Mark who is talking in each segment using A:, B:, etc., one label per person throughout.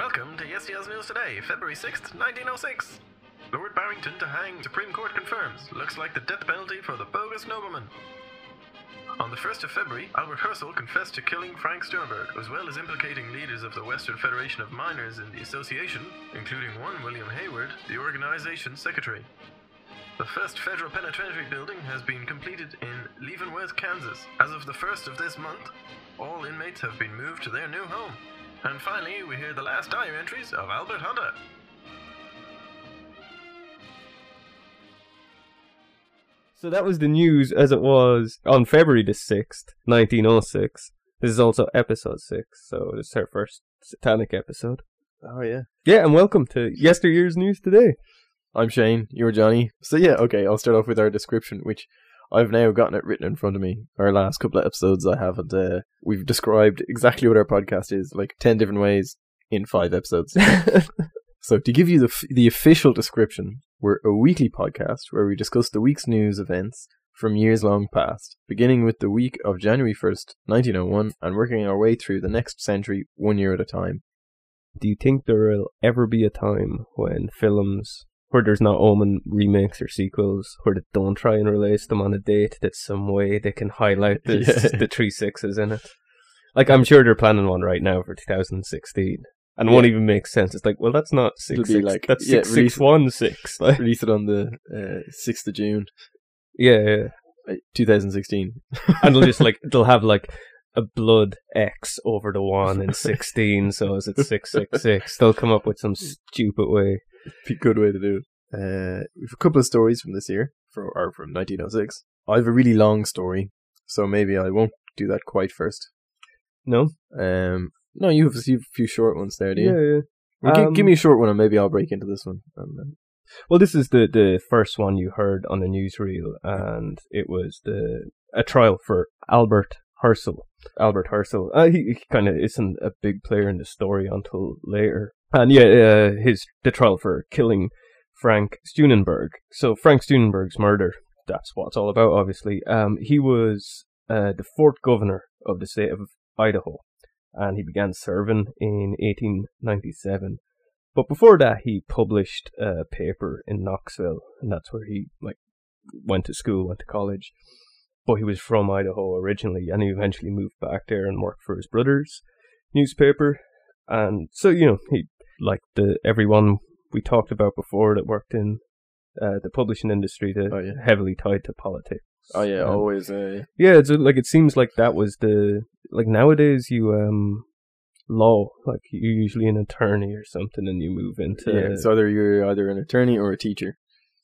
A: Welcome to Yes Yes News Today, February 6th, 1906. Lord Barrington to hang, Supreme Court confirms. Looks like the death penalty for the bogus nobleman. On the 1st of February, Albert Herschel confessed to killing Frank Steunenberg, as well as implicating leaders of the Western Federation of Miners in the association, including one William Haywood, the organization's secretary. The first federal penitentiary building has been completed in Leavenworth, Kansas. As of the 1st of this month, all inmates have been moved to their new home. And finally, we hear the last diary entries of Albert Hunter.
B: So that was the news as it was on February the 6th, 1906. This is also episode 6, so this is our first satanic episode.
C: Oh yeah.
B: Yeah, and welcome to Yesteryear's News Today.
C: I'm Shane. You're Johnny. So yeah, okay. I'll start off with our description, which I've now gotten it written in front of me. Our last couple of episodes, I haven't. Uh, we've described exactly what our podcast is, like ten different ways in five episodes. so to give you the f- the official description, we're a weekly podcast where we discuss the week's news events from years long past, beginning with the week of January first, nineteen oh one, and working our way through the next century one year at a time.
B: Do you think there will ever be a time when films where there's not Omen remakes or sequels, where they don't try and release them on a date that's some way they can highlight the,
C: Yeah.
B: the three sixes in it? Like, I'm sure they're planning one right now for 2016. And it won't even make sense. It's like, well, that's not six six.
C: like-
B: that's
C: yeah,
B: six
C: release
B: six one six. Like,
C: Released it on the uh, sixth of June,
B: yeah, yeah.
C: uh, 2016.
B: and they'll just like they'll have like a blood X over the one in sixteen, so is it six six six, they'll come up with some stupid way.
C: Be a good way to do it. Uh, we have a couple of stories from this year, for, or from 1906. I have a really long story, so maybe I won't do that quite first.
B: No,
C: Um, no, you have, you have a few short ones there, do you?
B: yeah, yeah.
C: Well,
B: Um,
C: give me a short one, and maybe I'll break into this one. And then,
B: Well, this is the the first one you heard on the newsreel, and it was the a trial for Albert Herschel. Albert Herschel. Uh, he, he kind of isn't a big player in the story until later. And yeah, uh, his the trial for killing Frank Steunenberg. So Frank Steunenberg's murder. That's what it's all about, obviously. Um, he was uh, the fourth governor of the state of Idaho, and he began serving in 1897. But before that, he published a paper in Knoxville, and that's where he like went to school, went to college. But he was from Idaho originally, and he eventually moved back there and worked for his brother's newspaper. And so, you know, he like the everyone we talked about before that worked in uh, the publishing industry, that
C: Oh, yeah.
B: heavily tied to politics.
C: oh yeah,
B: Um,
C: always. Uh,
B: yeah, it's like it seems like that was the like nowadays you um law like you're usually an attorney or something and you move into
C: yeah, it's either you're either an attorney or a teacher.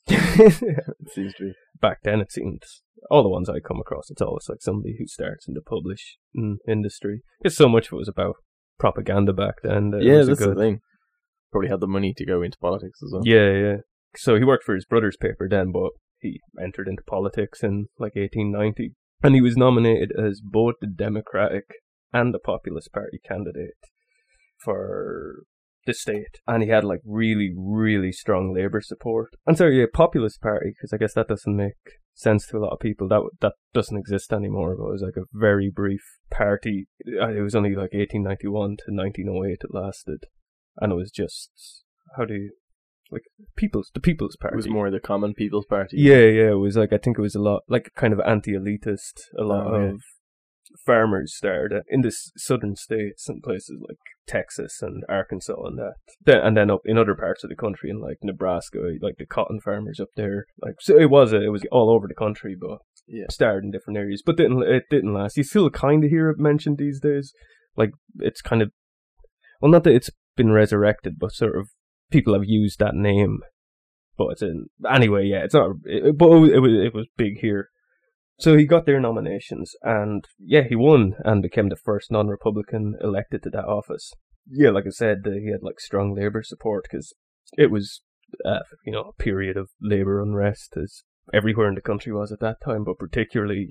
C: It seems to be.
B: back then it seemed all the ones I come across it's always like somebody who starts in the publishing mm, industry because so much of it was about propaganda back then that
C: Yeah,
B: was a
C: that's
B: good
C: the thing. Probably had the money to go into politics as well.
B: yeah yeah so he worked for his brother's paper then but he entered into politics in like 1890 and he was nominated as both the Democratic and the Populist Party candidate for the state, and he had like really, really strong labor support. And so, yeah, Populist Party, because I guess that doesn't make sense to a lot of people. That that doesn't exist anymore. But it was like a very brief party. Uh, It was only like 1891 to 1908 it lasted, and it was just how do you like people's the People's Party
C: It was more the common people's party.
B: yeah, yeah, it was like I think it was a lot like kind of anti-elitist. A lot
C: Oh, yeah.
B: Farmers started in the southern states and places like Texas and Arkansas and that. Then and then up in other parts of the country in like Nebraska, like the cotton farmers up there. Like so, it was a, it was all over the country, but
C: Yeah.
B: started in different areas. But didn't it didn't last. You still kind of hear it mentioned these days. Like it's kind of well, not that it's been resurrected, but sort of people have used that name but it's in anyway. Yeah, it's not. It, but it was it was big here. So he got their nominations, and yeah, he won and became the first non-Republican elected to that office. Yeah, like I said, uh, he had like strong labor support because it was, uh, you know, a period of labor unrest as everywhere in the country was at that time, but particularly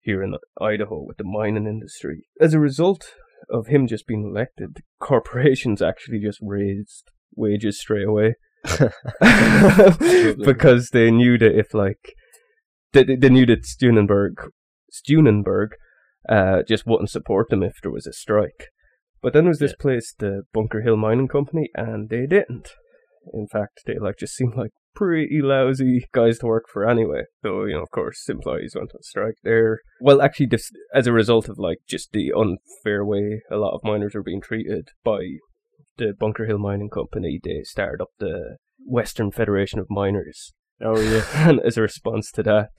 B: here in Idaho with the mining industry. As a result of him just being elected, corporations actually just raised wages straight away. because they knew that if like they, they knew that Steunenberg Steunenberg uh, just wouldn't support them if there was a strike. But then there was this place, the Bunker Hill Mining Company, and they didn't. In fact, they like just seemed like pretty lousy guys to work for anyway. Though, you know, of course, employees went on strike there. Well, actually, this, as a result of like just the unfair way a lot of miners were being treated by the Bunker Hill Mining Company, they started up the Western Federation of Miners.
C: Oh yeah.
B: and as a response to that,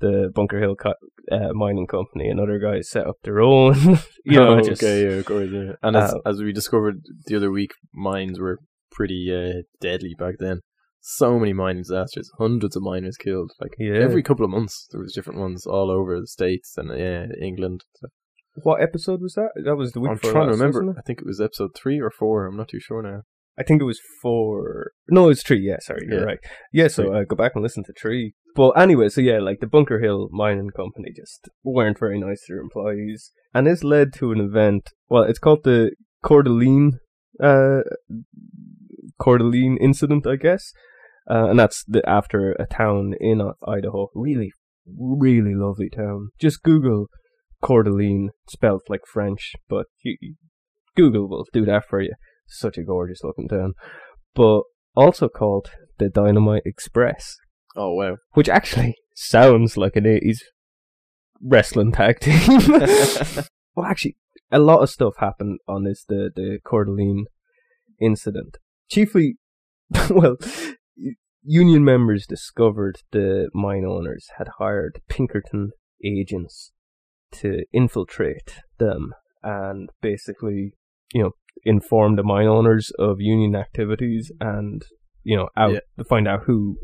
B: the Bunker Hill Co- uh, Mining Company and other guys set up their own. you know,
C: oh,
B: just,
C: okay, yeah, of course. Yeah. And as,
B: Uh,
C: as we discovered the other week, mines were pretty uh, deadly back then. So many mining disasters, hundreds of miners killed. Like
B: Yeah.
C: every couple of months, there was different ones all over the states and yeah, England. So
B: What episode was that? That was the week
C: I'm trying to remember. I think it was episode three or four. I'm not too sure now.
B: I think it was four. No, it's three. Yeah, sorry, you're
C: Yeah.
B: right. Yeah, so uh, go back and listen to three. But anyway, so yeah, like the Bunker Hill Mining Company just weren't very nice to their employees, and this led to an event. Well, it's called the Coeur d'Alene, uh, Coeur d'Alene incident, I guess, uh, and that's the after a town in Idaho. Really, really lovely town. Just Google Coeur d'Alene, spelled like French, but you- Google will do that for you. Such a gorgeous looking town, but also called the Dynamite Express
C: Oh wow!
B: which actually sounds like an 80s wrestling tag team. well, actually, a lot of stuff happened on this, the, the Coeur d'Alene incident. Chiefly, well, union members discovered the mine owners had hired Pinkerton agents to infiltrate them and basically, you know, inform the mine owners of union activities and, you know, out
C: Yeah.
B: to find out who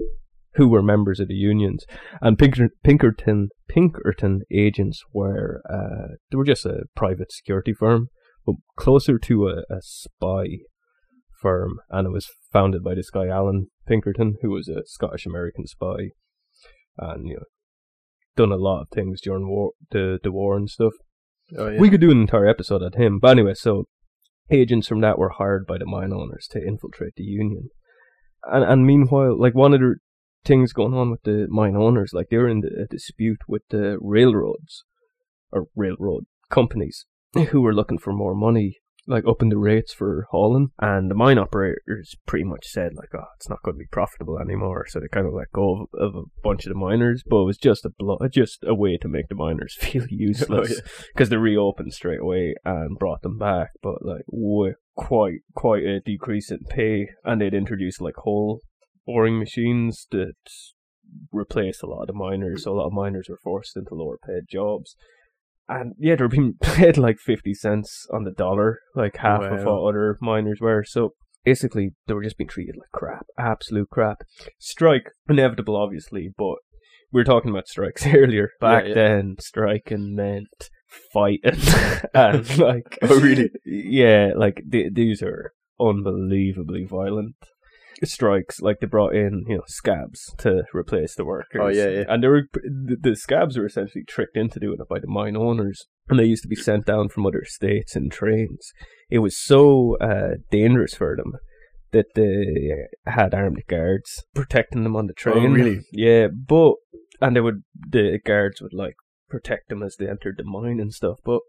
B: who were members of the unions. And Pinkerton Pinkerton Pinkerton agents were uh they were just a private security firm, but closer to a, a spy firm and it was founded by this guy Allan Pinkerton, who was a Scottish American spy and you know done a lot of things during war the, the war and stuff.
C: Oh yeah.
B: We could do an entire episode on him. But anyway, so agents from that were hired by the mine owners to infiltrate the union. And and meanwhile, like one of the things going on with the mine owners, like they were in the, a dispute with the railroads or railroad companies who were looking for more money, like upping the rates for hauling. And the mine operators pretty much said like, oh, it's not going to be profitable anymore. So they kind of let go of, of a bunch of the miners, but it was just a blo- just a way to make the miners feel oh, useless
C: yeah.
B: because they reopened straight away and brought them back, but like with quite quite a decrease in pay, and they'd introduced like hole boring machines that replaced a lot of the miners. So a lot of miners were forced into lower paid jobs. And yeah, they're being paid like fifty cents on the dollar, like half of
C: Wow.
B: what other miners were. So basically, they were just being treated like crap, absolute crap. Strike inevitable, obviously, but we were talking about strikes earlier. Back
C: yeah.
B: then, striking meant fighting, and like,
C: Oh, really?
B: Yeah, like th- these are unbelievably violent strikes. Like they brought in, you know, scabs to replace the workers.
C: Oh, yeah, yeah.
B: And they were the, the scabs were essentially tricked into doing it by the mine owners, and they used to be sent down from other states in trains. It was so uh, dangerous for them that they had armed guards protecting them on the train.
C: Oh, really?
B: Yeah, but and they would the guards would like protect them as they entered the mine and stuff. But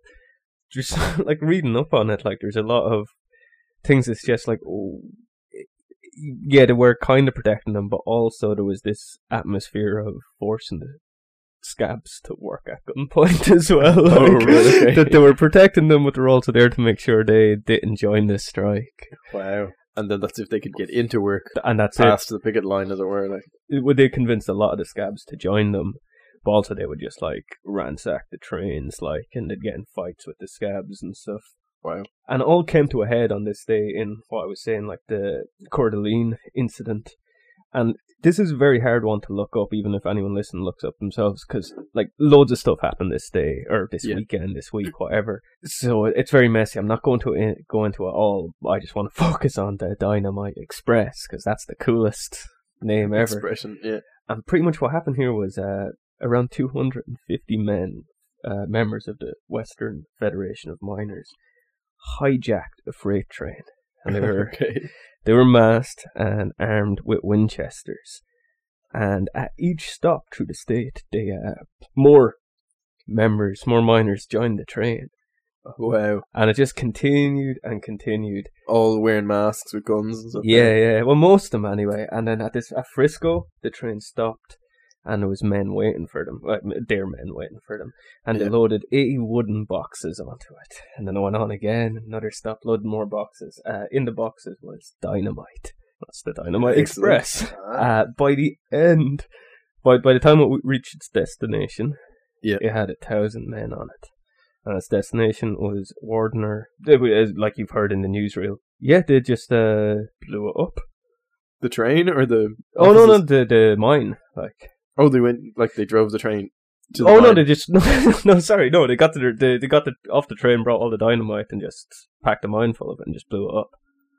B: just like reading up on it, like there's a lot of things that's just like, oh, yeah, they were kind of protecting them, but also there was this atmosphere of forcing the scabs to work at gunpoint as well.
C: Oh,
B: like,
C: right, okay.
B: That they were protecting them, but they were also there to make sure they didn't join the strike.
C: Wow. And then that's if they could get into work
B: And that's it.
C: past the picket line, as it were. Like,
B: would they convinced a lot of the scabs to join them, but also they would just like ransack the trains, like, and they'd get in fights with the scabs and stuff.
C: Wow.
B: And it all came to a head on this day in what I was saying, like the Coeur d'Alene incident. And this is a very hard one to look up, even if anyone listening looks up themselves, because like loads of stuff happened this day or this
C: Yeah.
B: weekend, this week, whatever. So it's very messy. I'm not going to in- go into it all. I just want to focus on the Dynamite Express because that's the coolest name ever.
C: Expression, yeah.
B: And pretty much what happened here was uh, around 250 men, uh, members of the Western Federation of Miners, hijacked a freight train, and they were
C: okay.
B: they were masked and armed with Winchesters. And at each stop through the state, they uh, more members, more miners joined the train.
C: Wow.
B: and it just continued and continued.
C: All wearing masks with guns and stuff.
B: Yeah, yeah. Well, most of them anyway. And then at this at Frisco, the train stopped, and there was men waiting for them. Like their men waiting for them, and they loaded eighty wooden boxes onto it. And then it went on again. Another stop, loaded more boxes. Uh, in the boxes was dynamite. That's the Dynamite
C: Excellent.
B: Express. Uh, by the end, by by the time it reached its destination,
C: Yeah.
B: it had a thousand men on it. And its destination was Wardner. They were- as- Like you've heard in the newsreel. Yeah, they just uh, blew it up.
C: The train or the.
B: Oh no, no, the the mine. Like
C: Oh, they went like they drove the train. To the
B: oh no, they just no, no, sorry, no, they got to the, they they got the off the train, brought all the dynamite, and just packed the mine full of it, and just blew it up.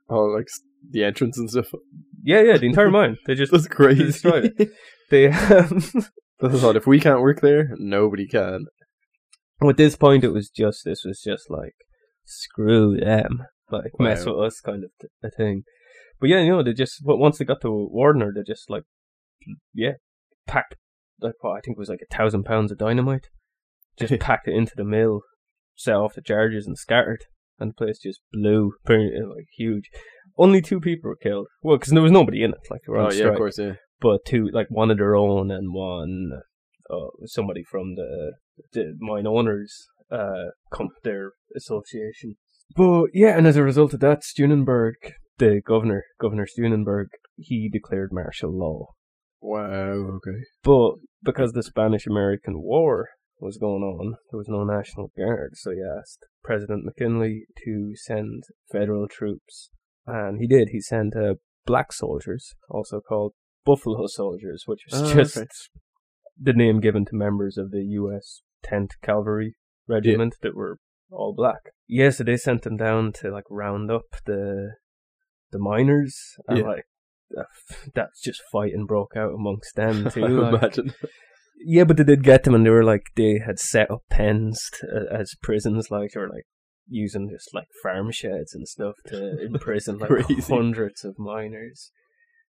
C: Oh, like the entrance and stuff.
B: Yeah, yeah, the entire mine. They just
C: That's crazy.
B: destroyed it. they. Um,
C: That's a thought. If we can't work there, nobody can.
B: at this point, it was just this was just like screw them, like mess with us kind of t- a thing. But yeah, you know, they just once they got to Wardner, they just like yeah packed like what I think it was like a thousand pounds of dynamite, just packed it into the mill, set off the charges and scattered, and the place just blew, pretty, like huge. Only two people were killed. Well, because there was nobody in it, like they were on
C: Oh yeah, of course, yeah.
B: but two like one of their own and one uh, somebody from the the mine owners uh com- their association. But yeah, and as a result of that, Steunenberg, the governor, Governor Steunenberg, he declared martial law.
C: Wow. Okay.
B: But because the Spanish American War was going on, there was no National Guard, so he asked President McKinley to send federal troops. And he did. He sent uh, black soldiers, also called Buffalo Soldiers, which was
C: Oh,
B: just
C: okay.
B: the name given to members of the U.S. 10th Cavalry Regiment that were all black. Yeah, so they sent them down to like round up the the miners, and
C: Yeah.
B: like that's just fighting broke out amongst them too.
C: I
B: like-
C: imagine.
B: yeah, but they did get them, and they were like they had set up pens to, as prisons, like or like using just like farm sheds and stuff to imprison like hundreds of miners.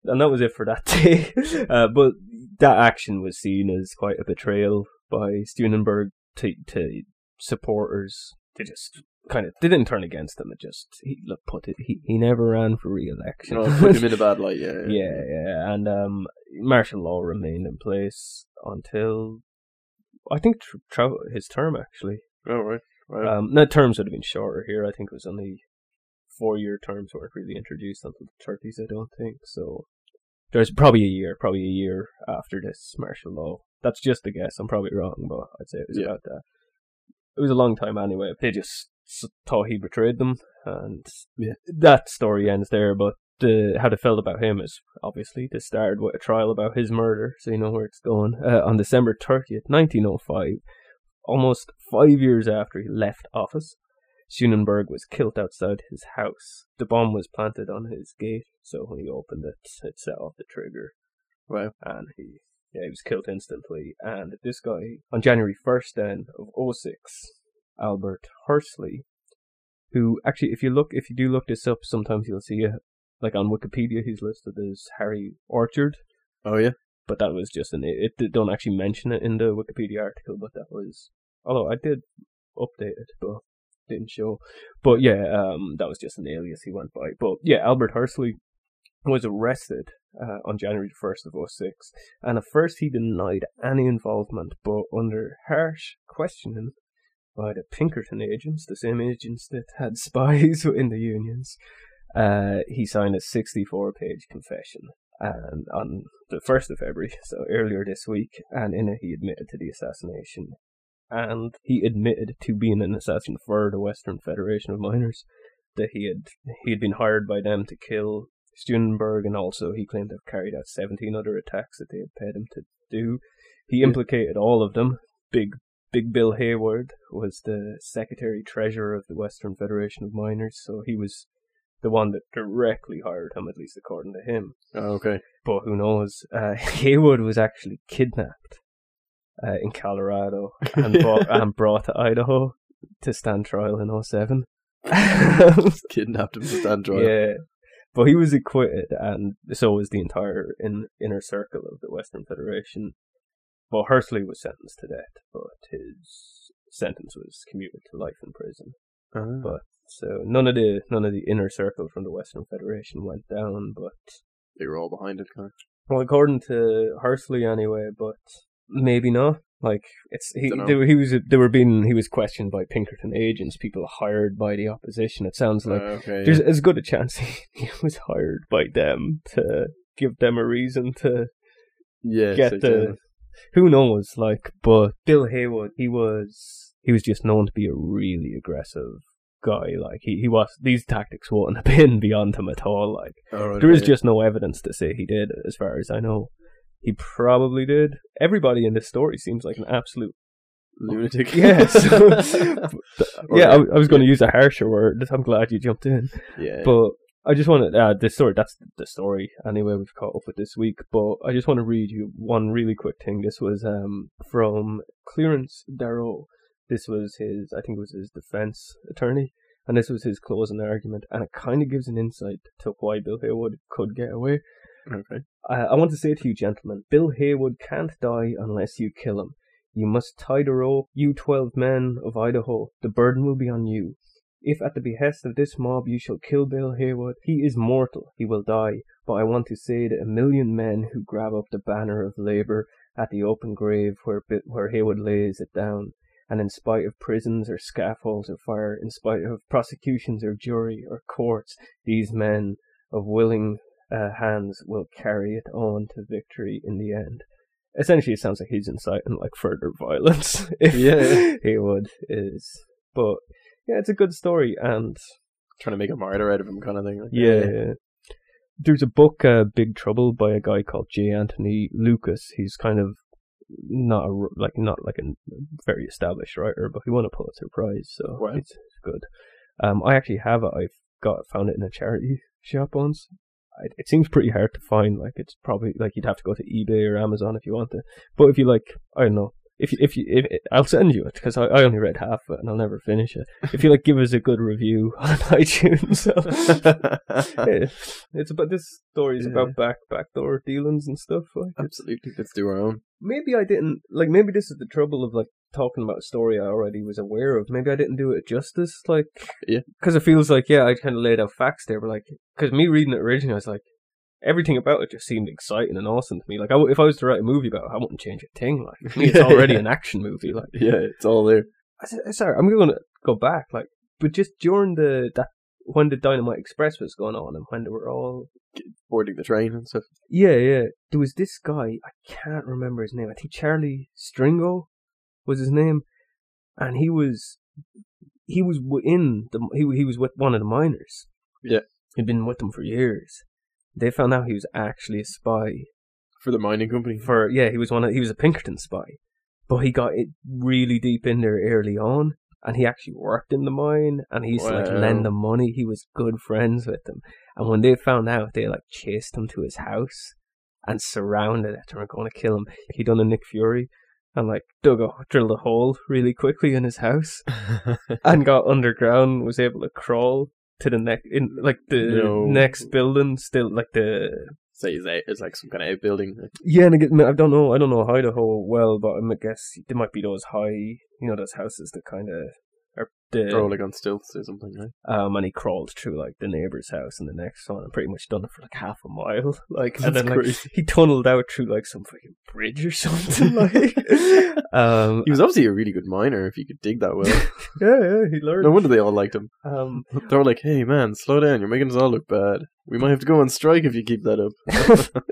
B: And that was it for that day. Uh, but that action was seen as quite a betrayal by Steunenberg to to supporters. They just kind of they didn't turn against him. It just he look put it. He he never ran for re-election.
C: No, put him in a bad light. Yeah.
B: Yeah, yeah, and um, martial law remained in place until I think tr- his term actually.
C: Oh right. Wow.
B: Um, no, terms would have been shorter here. I think it was only four-year terms weren't really introduced until the thirties. I don't think so. There's probably a year, probably a year after this martial law. That's just a guess. I'm probably wrong, but I'd say it was
C: Yeah.
B: about that. It was a long time anyway. They just thought he betrayed them, and
C: Yeah.
B: that story ends there. But the, how they felt about him is obviously they started with a trial about his murder, so you know where it's going. Uh, on December 30th, 1905, almost five years after he left office, Steunenberg was killed outside his house. The bomb was planted on his gate, so when he opened it, it set off the trigger,
C: wow.
B: and he yeah, he was killed instantly. And this guy, on January 1st then of 06, Albert Hursley, who actually, if you look, if you do look this up, sometimes you'll see it, like on Wikipedia, he's listed as Harry Orchard,
C: Oh yeah.
B: but that was just an, it, it don't actually mention it in the Wikipedia article, but that was, although I did update it, but didn't show. But yeah, um, that was just an alias he went by. But yeah, Albert Hursley was arrested uh, on January 1st of 06, and at first he denied any involvement, but under harsh questioning by the Pinkerton agents, the same agents that had spies in the unions, uh, he signed a 64-page confession. And on the 1st of February, so earlier this week, and in it he admitted to the assassination and he admitted to being an assassin for the Western Federation of Miners. That he had he had been hired by them to kill Steunenberg, and also he claimed to have carried out seventeen other attacks that they had paid him to do. He implicated all of them. Big Big Bill Haywood was the secretary treasurer of the Western Federation of Miners, so he was the one that directly hired him, at least according to him
C: Oh, okay.
B: but who knows? Uh, Haywood was actually kidnapped uh, in Colorado and, brought, and brought to Idaho to stand trial in 07.
C: Kidnapped him to stand trial.
B: yeah, but he was acquitted, and so was the entire in, inner circle of the Western Federation. But Hursley was sentenced to death, but his sentence was commuted to life in prison.
C: Ah.
B: But so none of the none of the inner circle from the Western Federation went down, but
C: they were all behind it, kind of.
B: well, according to Hersley anyway, but maybe not. Like it's he they, he was they were being he was questioned by Pinkerton agents, people hired by the opposition. It sounds like
C: Ah, okay.
B: there's
C: yeah.
B: as good a chance he, he was hired by them to give them a reason to
C: yeah,
B: get
C: so
B: the
C: general.
B: Who knows like but bill haywood he was he was just known to be a really aggressive guy. Like he, he was these tactics wouldn't have been beyond him at all. Like
C: Oh, right,
B: there is just no evidence to say he did as far as i know. He probably did. Everybody in this story seems like an absolute
C: lunatic.
B: yes
C: Or-
B: yeah I, I was going to use a harsher word. I'm glad you jumped in.
C: Yeah.
B: but I just want to uh, this story. That's the story. Anyway, we've caught up with this week. But I just want to read you one really quick thing. This was um from Clarence Darrow. This was his. I think it was his defense attorney, and this was his closing argument. And it kind of gives an insight to why Bill Haywood could get away.
C: okay.
B: I, I want to say to you, gentlemen, Bill Haywood can't die unless you kill him. You must tie the rope, you twelve men of Idaho. The burden will be on you. If at the behest of this mob you shall kill Bill Haywood, he is mortal, he will die. But I want to say that a million men who grab up the banner of labour at the open grave where where Haywood lays it down, and in spite of prisons or scaffolds or fire, in spite of prosecutions or jury or courts, these men of willing uh, hands will carry it on to victory in the end. Essentially, it sounds like he's inciting like further violence. if
C: Yeah.
B: Haywood is, but yeah, it's a good story, and
C: Trying to make a martyr out of him, kind of thing. like,
B: yeah, there's a book, uh, Big Trouble, by a guy called J. Anthony Lukas. He's kind of not a, like not like a very established writer, but he won a Pulitzer Prize, so
C: Wow.
B: it's, it's good. Um, I actually have it. I've got found it in a charity shop once. It, it seems pretty hard to find. Like it's probably like you'd have to go to eBay or Amazon if you want to. But if you like, I don't know. If you, if you, if, I'll send you it because I, I only read half of it and I'll never finish it. If you like, give us a good review on iTunes. So, yeah, it's about this story is
C: Yeah.
B: about back backdoor dealings and stuff. Like,
C: Absolutely. Let's do our own.
B: maybe I didn't like. Maybe this is the trouble of like talking about a story I already was aware of. Maybe I didn't do it justice. Like,
C: Yeah.
B: because it feels like yeah, I kind of laid out facts there, but like, because me reading it originally, I was like. Everything about it just seemed exciting and awesome to me. Like, I w- if I was to write a movie about it, I wouldn't change a thing. Like, to me, it's already an action movie. Like,
C: Yeah, it's all there.
B: I said, eh, sorry, I'm going to go back. Like, but just during the that when the Dynamite Express was going on and when they were all
C: Boarding the train and stuff.
B: yeah, yeah. There was this guy, I can't remember his name. I think Charlie Siringo was his name. And he was he was in the he he was with one of the miners.
C: Yeah.
B: He'd been with them for years. They found out he was actually a spy
C: For the mining company.
B: for yeah, he was one of he was a Pinkerton spy. But he got it really deep in there early on and he actually worked in the mine and he used to like
C: Wow.
B: lend them money. He was good friends with them. And when they found out they like chased him to his house and surrounded it and were going to kill him. He done a Nick Fury and like dug a drilled a hole really quickly in his house and got underground, was able to crawl to the next in like the
C: No.
B: next building still like the
C: Say it's, it's like some kind of outbuilding.
B: yeah, and again, I don't know. I don't know how the whole well, but I guess there might be those high, you know, those houses that kind of the.
C: Like on stilts or something, right?
B: Um, and he crawled through like the neighbor's house and the next one, and pretty much done it for like half a mile. Like, and
C: That's
B: then like
C: crazy.
B: he tunneled out through like some fucking bridge or something. like, um,
C: He was obviously a really good miner if you could dig that well.
B: yeah, yeah, he learned.
C: no wonder they all liked him.
B: Um,
C: They were like, hey man, slow down, you're making us all look bad. We might have to go on strike if you keep that up.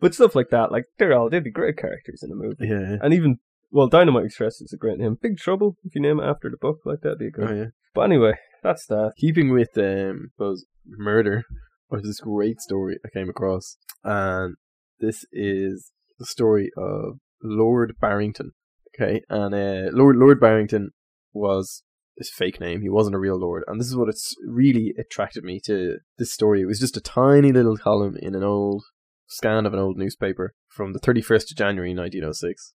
B: but stuff like that, like they're all they'd be great characters in a movie,
C: yeah.
B: and even well, Dynamite Express is a great name. Big Trouble, if you name it after the book, like that'd be a good.
C: Oh yeah.
B: But anyway, that's that.
C: Keeping with um suppose murder was this great story I came across. And this is the story of Lord Barrington. Okay, and uh, Lord Lord Barrington was his fake name. He wasn't a real lord, and this is what it's really attracted me to this story. It was just a tiny little column in an old scan of an old newspaper from the thirty first of January, nineteen oh six.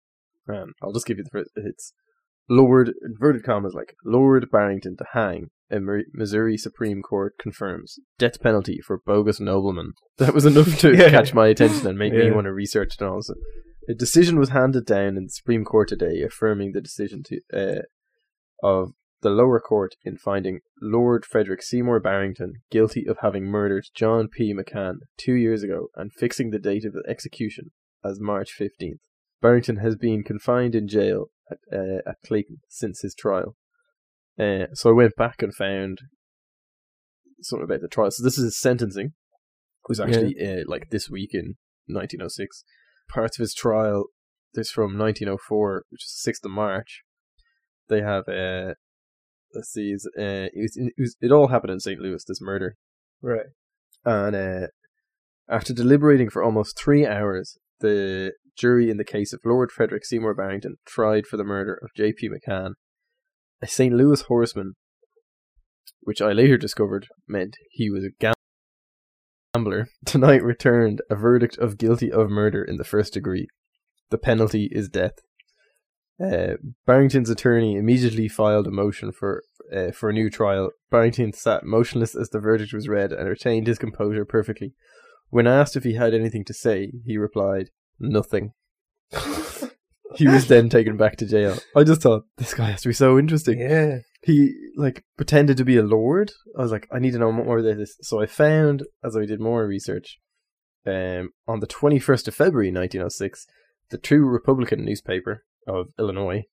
C: And I'll just give you the first. It's Lord inverted commas like Lord Barrington to hang. A Missouri Supreme Court confirms death penalty for bogus nobleman. That was enough to
B: Yeah.
C: catch my attention and make me want to research it and all. So A decision was handed down in the Supreme Court today, affirming the decision to uh, of the lower court in finding Lord Frederick Seymour Barrington guilty of having murdered John P. McCann two years ago and fixing the date of the execution as March 15th. Barrington has been confined in jail at, uh, at Clayton since his trial. Uh, so I went back and found something about the trial. So this is his sentencing. It was actually uh, like this week in 1906. Parts of his trial, this from 1904, which is 6th of March. They have, uh, let's see, uh, it, was, it, was, it all happened in St. Louis, this murder.
B: Right.
C: And uh, after deliberating for almost three hours, the jury in the case of Lord Frederick Seymour Barrington tried for the murder of J.P. McCann, a St. Louis horseman, which I later discovered meant he was a gam- gambler, tonight returned a verdict of guilty of murder in the first degree. The penalty is death. Uh, Barrington's attorney immediately filed a motion for uh, for a new trial. Barrington sat motionless as the verdict was read and retained his composure perfectly. When asked if he had anything to say, he replied, "Nothing." he was then taken back to jail. I just thought this guy has to be so interesting.
B: Yeah.
C: He like pretended to be a lord. I was like, I need to know more about this. So I found, as I did more research, um, on the twenty first of February, nineteen oh six, the True Republican newspaper of Illinois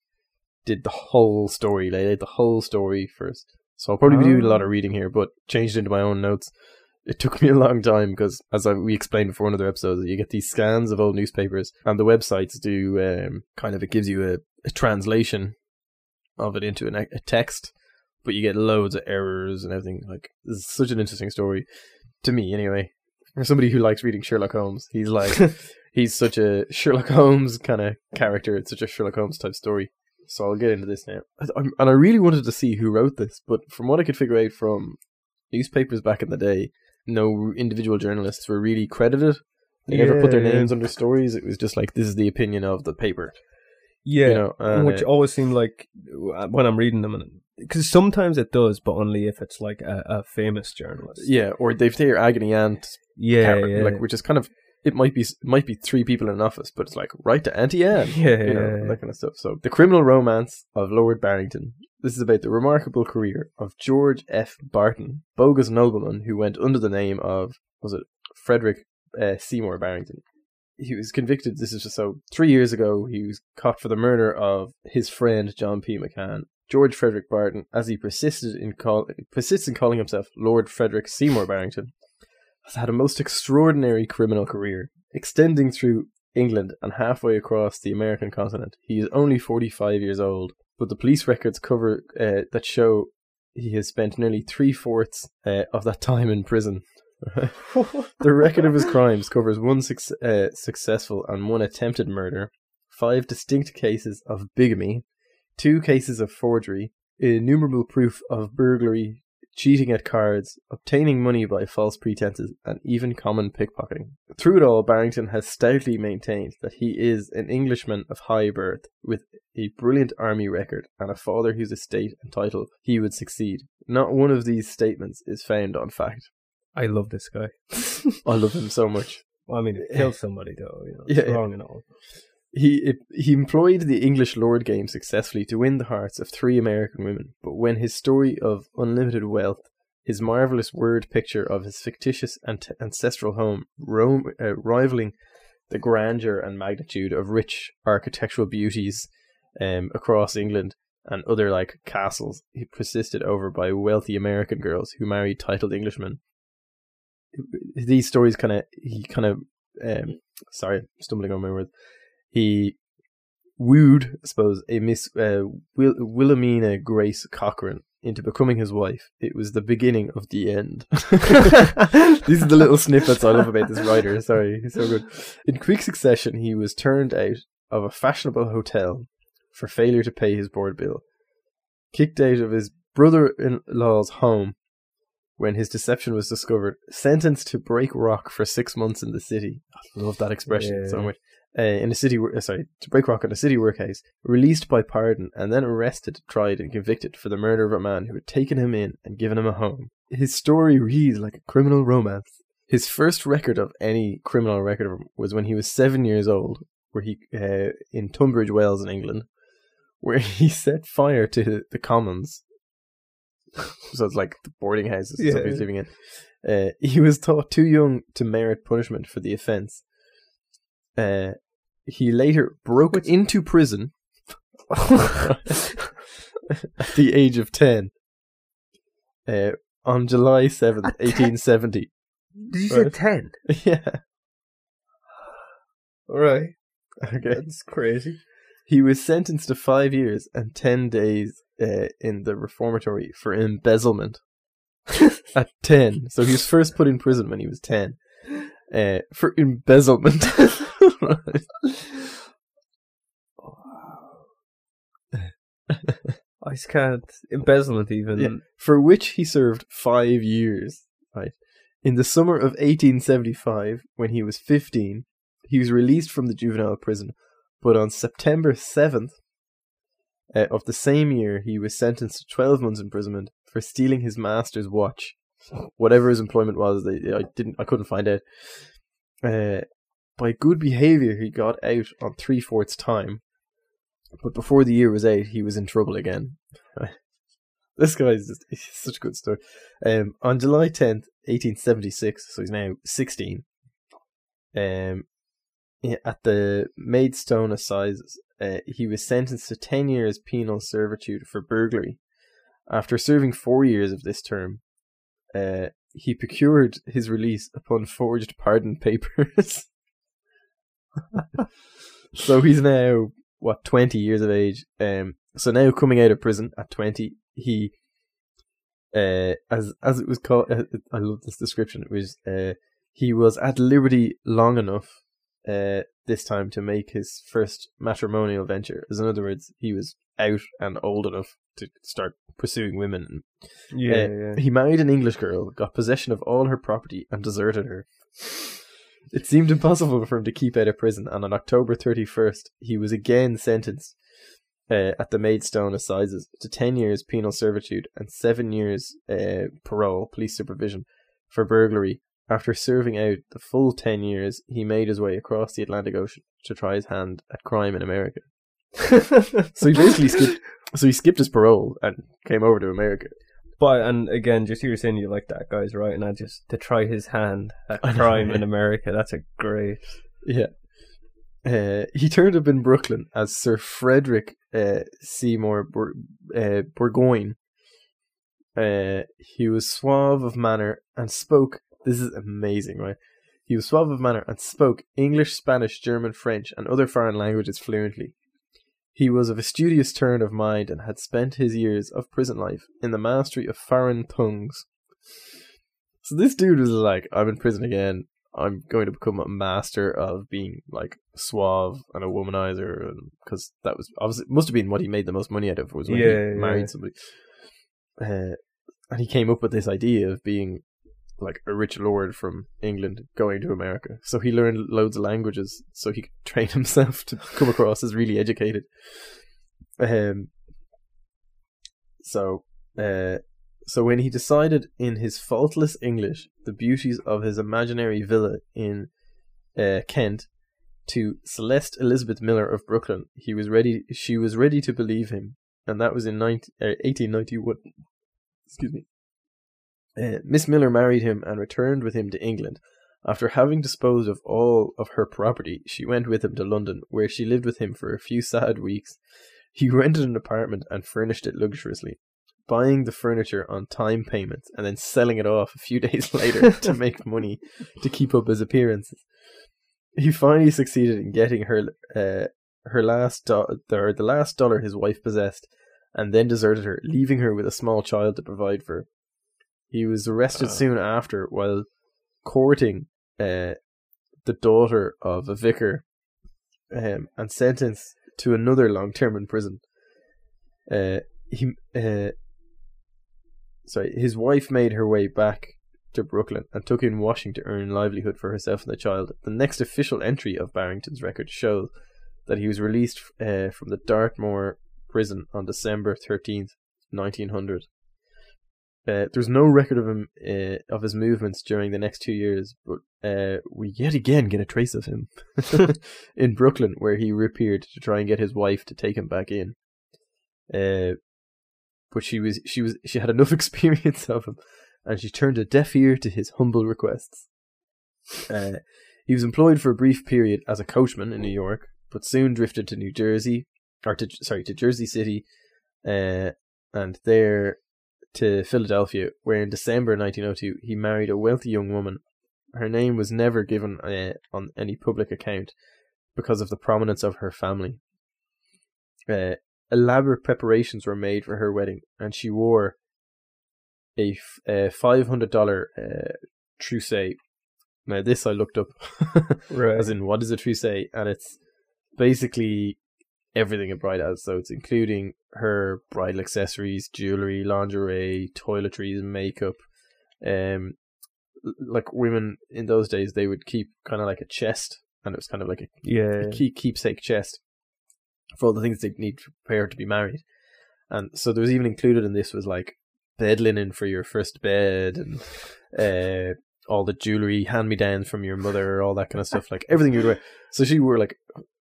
C: did the whole story. They did the whole story first. So I'll probably be doing a lot of reading here, but changed into my own notes. It took me a long time because, as I, we explained before in other episodes, you get these scans of old newspapers, and the websites do um, kind of it gives you a, a translation of it into an, a text, but you get loads of errors and everything. Like this is such an interesting story to me, anyway. For somebody who likes reading Sherlock Holmes, he's like he's such a Sherlock Holmes kind of character. It's such a Sherlock Holmes type story. So I'll get into this now. And I really wanted to see who wrote this, but from what I could figure out from newspapers back in the day, no individual journalists were really credited. They never put their
B: Yeah.
C: names under stories. It was just like this is the opinion of the paper.
B: Yeah.
C: You know, and,
B: which
C: uh,
B: always seemed like uh, when I'm reading them, because sometimes it does, but only if it's like a, a famous journalist.
C: yeah, or they've their agony aunt,
B: Yeah. yeah.
C: like which is kind of it might be it might be three people in an office, but it's like right to Auntie Anne.
B: yeah.
C: you know,
B: yeah.
C: that kind of stuff. So, the criminal romance of Lord Barrington. This is about the remarkable career of George F. Barton, bogus nobleman who went under the name of was it Frederick uh, Seymour Barrington. He was convicted. This is just so three years ago. He was caught for the murder of his friend John P. McCann. George Frederick Barton, as he persisted in call persists in calling himself Lord Frederick Seymour Barrington, has had a most extraordinary criminal career, extending through England and halfway across the American continent. He is only 45 years old, but the police records cover uh, that show he has spent nearly three fourths uh, of that time in prison. the record of his crimes covers one suc- uh, successful and one attempted murder, five distinct cases of bigamy, two cases of forgery, innumerable proof of burglary, cheating at cards, obtaining money by false pretenses, and even common pickpocketing. Through it all, Barrington has stoutly maintained that he is an Englishman of high birth, with a brilliant army record and a father whose estate and title he would succeed. Not one of these statements is found on fact.
B: I love this guy.
C: I love him so much.
B: Well, I mean, it kills somebody though. You know,
C: Yeah,
B: it's
C: yeah.
B: wrong and all.
C: He he employed the English lord game successfully to win the hearts of three American women, but when his story of unlimited wealth, his marvelous word picture of his fictitious ant- ancestral home, ro- uh, rivaling the grandeur and magnitude of rich architectural beauties um, across England and other like castles, he persisted over by wealthy American girls who married titled Englishmen. These stories kind of he kind of um, sorry, stumbling on my words he wooed, I suppose, a Miss uh, Will- Wilhelmina Grace Cochrane into becoming his wife. It was the beginning of the end. These are the little snippets I love about this writer. Sorry, he's so good. In quick succession, he was turned out of a fashionable hotel for failure to pay his board bill, kicked out of his brother-in-law's home when his deception was discovered, sentenced to break rock for six months in the city. I love that expression so much uh, in a city, uh, sorry, to break rock in a city workhouse, released by pardon, and then arrested, tried, and convicted for the murder of a man who had taken him in and given him a home. His story reads like a criminal romance. His first record of any criminal record was when he was seven years old, where he uh, in Tunbridge Wells in England, where he set fire to the commons. so it's like the boarding houses
B: Yeah.
C: he's living in. Uh, he was thought too young to merit punishment for the offence. Uh, he later broke into prison at the age of 10 uh, on July 7th, 1870.
B: Did you
C: say
B: ten?
C: yeah.
B: Right.
C: Okay.
B: That's crazy.
C: He was sentenced to five years and 10 days uh, in the reformatory for embezzlement at 10. So he was first put in prison when he was 10 uh, for embezzlement.
B: I just can't embezzlement even.
C: Yeah. for which he served five years. Right. In the summer of 1875, when he was 15, he was released from the juvenile prison. But on September 7th uh, of the same year, he was sentenced to 12 months imprisonment for stealing his master's watch. Whatever his employment was, they, I didn't, I couldn't find out. Uh, by good behavior, he got out on three fourths time. But before the year was out, he was in trouble again. This guy is just such a good story. Um, on July 10th, 1876, so he's now 16, um, at the Maidstone Assizes, uh, he was sentenced to 10 years penal servitude for burglary. After serving four years of this term, uh, he procured his release upon forged pardon papers. so he's now, what, 20 years of age. Um, so now coming out of prison at 20, he uh as as it was called uh, I love this description it was uh he was at liberty long enough uh this time to make his first matrimonial venture as in other words he was out and old enough to start pursuing women
B: Yeah,
C: Uh,
B: yeah.
C: he married an English girl, got possession of all her property, and deserted her. It seemed impossible for him to keep out of prison, and on October 31st, he was again sentenced uh, at the Maidstone Assizes to 10 years penal servitude and 7 years uh, parole, police supervision, for burglary. After serving out the full 10 years, he made his way across the Atlantic Ocean to try his hand at crime in America. So he basically skipped. So he skipped his parole and came over to America.
B: But and again, just you were saying you like that guy's right, and I just to try his hand at crime in. America. That's a great.
C: Yeah. Uh, he turned up in Brooklyn as Sir Frederick uh, Seymour Bur- uh, Burgoyne. Uh, he was suave of manner and spoke. This is amazing, right? He was suave of manner and spoke English, Spanish, German, French, and other foreign languages fluently. He was of a studious turn of mind and had spent his years of prison life in the mastery of foreign tongues. So this dude was like, I'm in prison again. I'm going to become a master of being like suave and a womanizer, because that was obviously must have been what he made the most money out of was when
B: Yeah,
C: he
B: yeah.
C: married somebody. Uh, and he came up with this idea of being like a rich lord from England going to America. So he learned loads of languages so he could train himself to come across as really educated. Um. So, uh, so when he decided in his faultless English the beauties of his imaginary villa in uh, Kent to Celeste Elizabeth Miller of Brooklyn, he was ready. She was ready to believe him, and that was in 19, uh, 1891. Excuse me. Uh, Miss Miller married him and returned with him to England. After having disposed of all of her property, she went with him to London, where she lived with him for a few sad weeks. He rented an apartment and furnished it luxuriously, buying the furniture on time payments and then selling it off a few days later to make money to keep up his appearances. He finally succeeded in getting her uh, her last do- or the last dollar his wife possessed, and then deserted her, leaving her with a small child to provide for. He was arrested
B: Ah.
C: soon after while courting uh, the daughter of a vicar um, and sentenced to another long term in prison. Uh, he, uh, sorry, his wife made her way back to Brooklyn and took in washing to earn livelihood for herself and the child. The next official entry of Barrington's record shows that he was released uh, from the Dartmoor prison on December 13th, 1900. Uh, there's no record of him uh, of his movements during the next two years, but uh, we yet again get a trace of him in Brooklyn, where he reappeared to try and get his wife to take him back in. Uh, but she was she was she had enough experience of him, and she turned a deaf ear to his humble requests. Uh, he was employed for a brief period as a coachman in New York, but soon drifted to New Jersey, or to sorry to Jersey City, uh, and there to Philadelphia, where in December 1902 he married a wealthy young woman. Her name was never given uh, on any public account because of the prominence of her family. Uh, elaborate preparations were made for her wedding, and she wore a, f- a five hundred dollar uh, trousseau. Now this I looked up,
B: Right.
C: as in what is a trousseau, and it's basically everything a bride has. So it's including her bridal accessories, jewelry, lingerie, toiletries, makeup. Um, like women in those days, they would keep kind of like a chest, and it was kind of like a
B: yeah.
C: a key keepsake chest for all the things they need to prepare to be married. And so there was even included in this was like bed linen for your first bed and uh, all the jewelry, hand me downs from your mother, all that kind of stuff, like everything you'd wear. So she wore like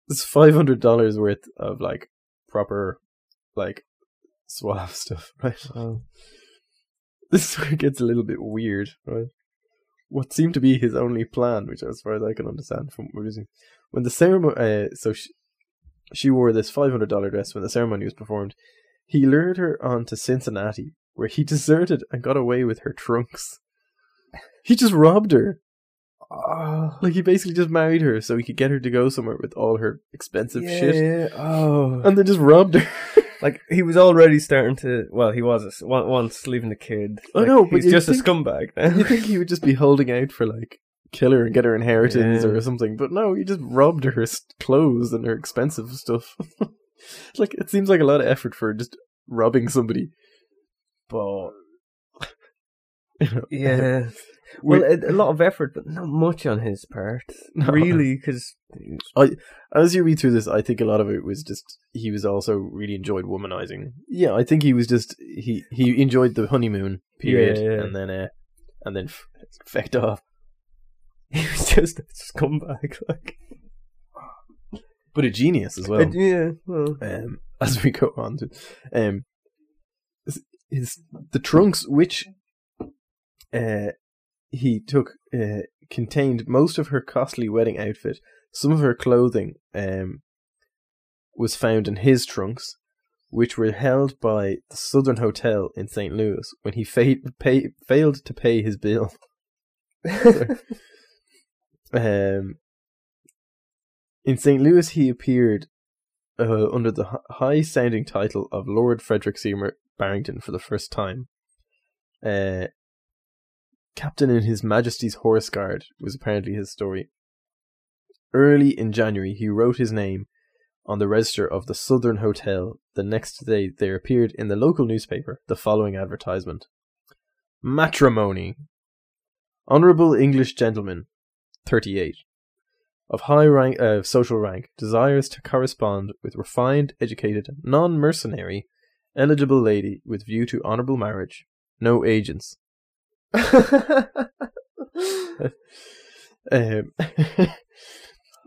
C: this five hundred dollars worth of like proper like suave stuff, right?
B: Oh.
C: This is where it gets a little bit weird, right? What seemed to be his only plan, which as far as I can understand from what we're using, when the ceremony, uh, so she, she wore this five hundred dollar dress when the ceremony was performed. He lured her on to Cincinnati, where he deserted and got away with her trunks. He just robbed her.
B: Oh.
C: Like he basically just married her so he could get her to go somewhere with all her expensive
B: yeah,
C: shit,
B: yeah. Oh.
C: and then just robbed her.
B: like he was already starting to. Well, he was a once leaving the kid.
C: I
B: Like,
C: know, but
B: he's just
C: think-
B: a scumbag now.
C: you think he would just be holding out for like kill her and get her inheritance
B: Yeah.
C: or something, but no, he just robbed her clothes and her expensive stuff. like it seems like a lot of effort for just robbing somebody, but you know,
B: yeah.
C: We-
B: Well, a, a lot of effort, but not much on his part,
C: No.
B: really, because
C: as you read through this, I think a lot of it was just he was also really enjoyed womanizing. Yeah, I think he was just he he enjoyed the honeymoon period,
B: Yeah, yeah.
C: and then uh, and then f- fecked off.
B: he was just a scumbag. Like,
C: But a genius as well.
B: Uh, yeah. Well,
C: um, as we go on to um is the trunks which uh he took uh, contained most of her costly wedding outfit some of her clothing um was found in his trunks which were held by the Southern Hotel in St. Louis when he fa- pay- failed to pay his bill. Um, in St. Louis, he appeared uh, under the high sounding title of Lord Frederick Seymour Barrington for the first time. Uh, Captain in His Majesty's Horse Guard was apparently his story. Early in January, he wrote his name on the register of the Southern Hotel. The next day, there appeared in the local newspaper the following advertisement Matrimony. Honourable English gentleman, 38, of high rank, uh, social rank, desires to correspond with refined, educated, non mercenary, eligible lady with view to honourable marriage. No agents. Um,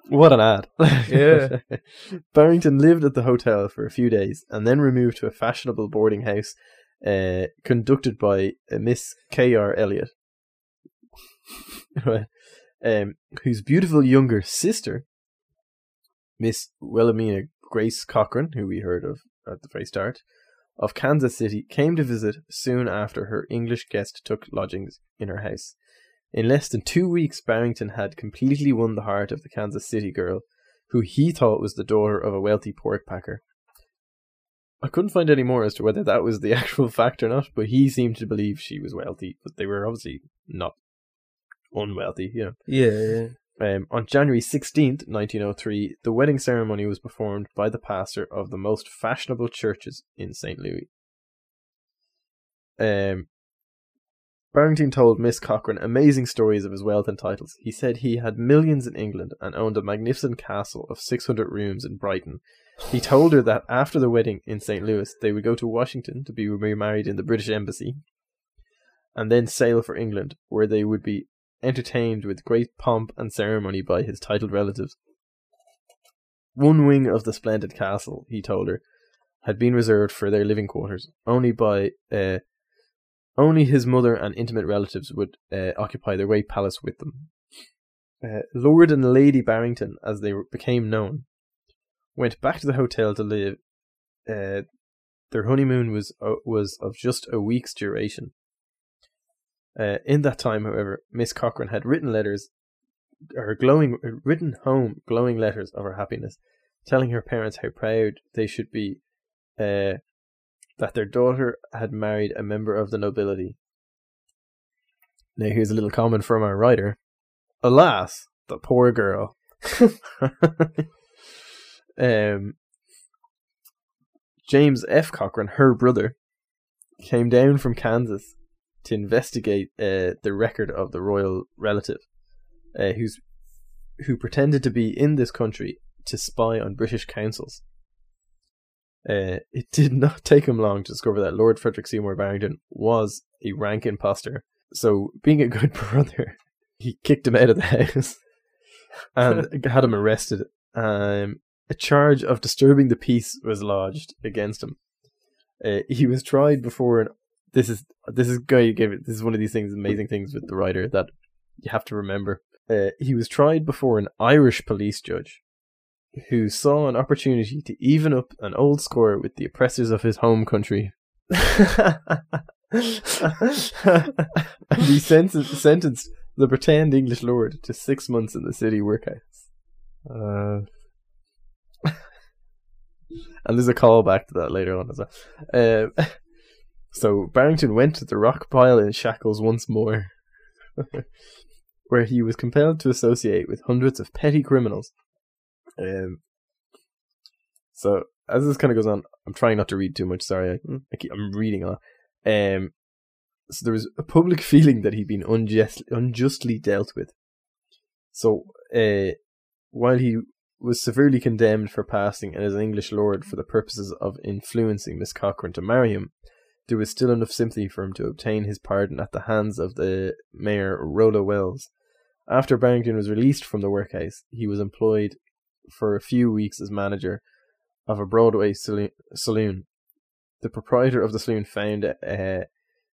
C: what an ad.
B: Yeah.
C: Barrington lived at the hotel for a few days and then removed to a fashionable boarding house uh, conducted by uh, Miss K.R. Elliot, um, whose beautiful younger sister, Miss Wilhelmina Grace Cochran, who we heard of at the very start, of Kansas City, came to visit soon after her English guest took lodgings in her house. In less than two weeks, Barrington had completely won the heart of the Kansas City girl, who he thought was the daughter of a wealthy pork packer. I couldn't find any more as to whether that was the actual fact or not, but he seemed to believe she was wealthy, but they were obviously not unwealthy, you know.
B: yeah, yeah.
C: Um, on January 16th, 1903, the wedding ceremony was performed by the pastor of the most fashionable churches in St. Louis. Um, Barrington told Miss Cochrane amazing stories of his wealth and titles. He said he had millions in England and owned a magnificent castle of 600 rooms in Brighton. He told her that after the wedding in St. Louis, they would go to Washington to be remarried in the British Embassy. and then sail for England, where they would be entertained with great pomp and ceremony by his titled relatives. One wing of the splendid castle, he told her, had been reserved for their living quarters. Only by uh, only his mother and intimate relatives would uh, occupy their great palace with them. Uh, Lord and Lady Barrington, as they became known, went back to the hotel to live. Uh, their honeymoon was uh, was of just a week's duration. Uh, in that time, however, Miss Cochrane had written letters, her glowing, written home glowing letters of her happiness, telling her parents how proud they should be uh, that their daughter had married a member of the nobility. Now, here's a little comment from our writer. Alas, the poor girl. um, James F. Cochrane, her brother, came down from Kansas to investigate uh, the record of the royal relative, uh, who's who pretended to be in this country to spy on British councils. Uh, it did not take him long to discover that Lord Frederick Seymour Barrington was a rank impostor. So, being a good brother, he kicked him out of the house and had him arrested. Um, a charge of disturbing the peace was lodged against him. Uh, he was tried before an. This is this is guy you gave it. This is one of these things, amazing things with the writer that you have to remember. Uh, he was tried before an Irish police judge who saw an opportunity to even up an old score with the oppressors of his home country. and he sentenced, sentenced the pretend English lord to six months in the city workhouse.
B: Uh,
C: And there's a call back to that later on as well. Um, so Barrington went to the rock pile in shackles once more, where he was compelled to associate with hundreds of petty criminals. Um, so as this kind of goes on, I'm trying not to read too much. Sorry, I, I keep, I'm reading a lot. Um, so there was a public feeling that he'd been unjust, unjustly dealt with. So uh, while he was severely condemned for passing as an English lord for the purposes of influencing Miss Cochrane to marry him, there was still enough sympathy for him to obtain his pardon at the hands of the mayor Rollo Wells. After Barrington was released from the workhouse, he was employed for a few weeks as manager of a Broadway saloon. The proprietor of the saloon found uh,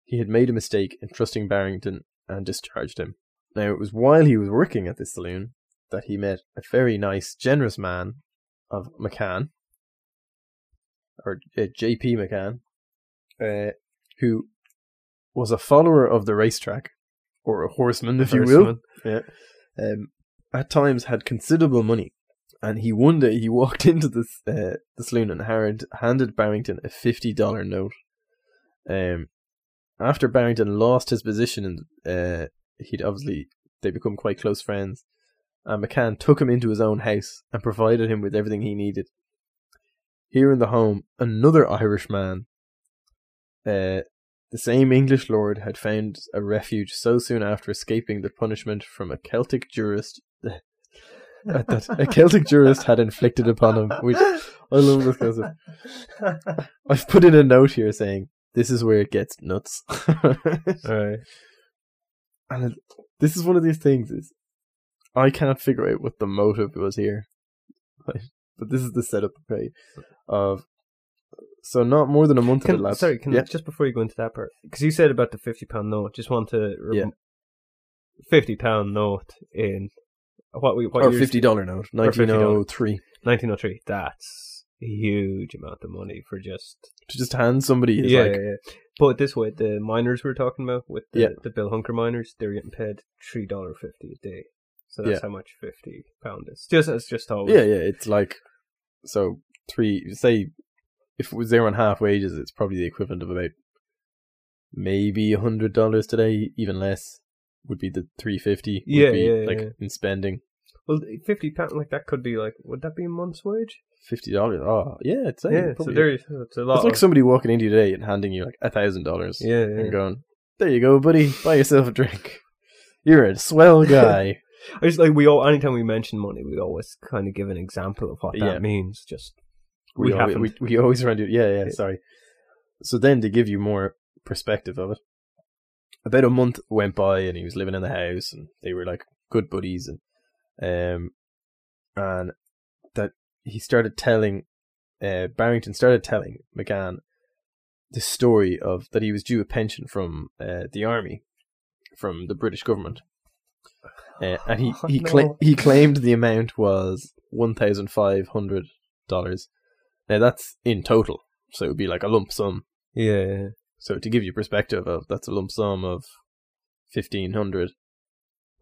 C: he had made a mistake in trusting Barrington and discharged him. Now, it was while he was working at this saloon that he met a very nice, generous man of McCann, or uh, J.P. McCann, uh, who was a follower of the racetrack, or a horseman, if you will. Yeah. Um, at times had considerable money, and he one day he walked into this uh, the saloon and handed Barrington a fifty dollar note. Um, after Barrington lost his position, and uh, he'd obviously they become quite close friends and McCann took him into his own house and provided him with everything he needed. Here in the home, another Irish man, uh, the same English lord, had found a refuge so soon after escaping the punishment from a Celtic jurist that a Celtic jurist had inflicted upon him. Which I love this because I've put in a note here saying this is where it gets nuts. And this is one of these things. Is I can't figure out what the motive was here. But this is the setup, okay, of so not more than a month
B: can, sorry, can
C: yeah.
B: just before you go into that part, because you said about the fifty pound note, just want to rem-
C: Yeah.
B: fifty pound note in what we what
C: or fifty dollar note,
B: Or $50.
C: nineteen oh three.
B: 1903. That's a huge amount of money for just
C: To just hand somebody
B: yeah,
C: like
B: yeah, yeah. Put it this way: the miners we are talking about with the,
C: Yeah.
B: the Bill Hunker miners, they're getting paid three dollar fifty a day. So that's
C: Yeah.
B: how much fifty pound is. Just it's just how
C: yeah, yeah. It's like so three. Say if it was there on half wages, it's probably the equivalent of about maybe a hundred dollars today, even less. Would be the three fifty.
B: Yeah,
C: be
B: yeah,
C: like
B: yeah.
C: in spending
B: Well, fifty pound like that could be like would that be a month's wage?
C: fifty dollars. Oh yeah, it's
B: yeah, so there's it's a lot.
C: It's like somebody walking into you today and handing you like a thousand dollars.
B: yeah,
C: and going, "There you go, buddy. Buy yourself a drink. You're a swell guy."
B: I just like we all anytime we mention money, we always kind of give an example of what that means. Just
C: we
B: we
C: always, we, we always run to yeah, yeah
B: Yeah.
C: sorry. So then to give you more perspective of it, about a month went by and he was living in the house and they were like good buddies and um and that he started telling uh Barrington started telling McGann the story of that he was due a pension from uh, the army from the British government. Uh, and he
B: Oh,
C: he,
B: no.
C: cla- he claimed the amount was one thousand five hundred dollars. Now that's in total, so it would be like a lump sum.
B: Yeah.
C: So to give you perspective of that's a lump sum of fifteen hundred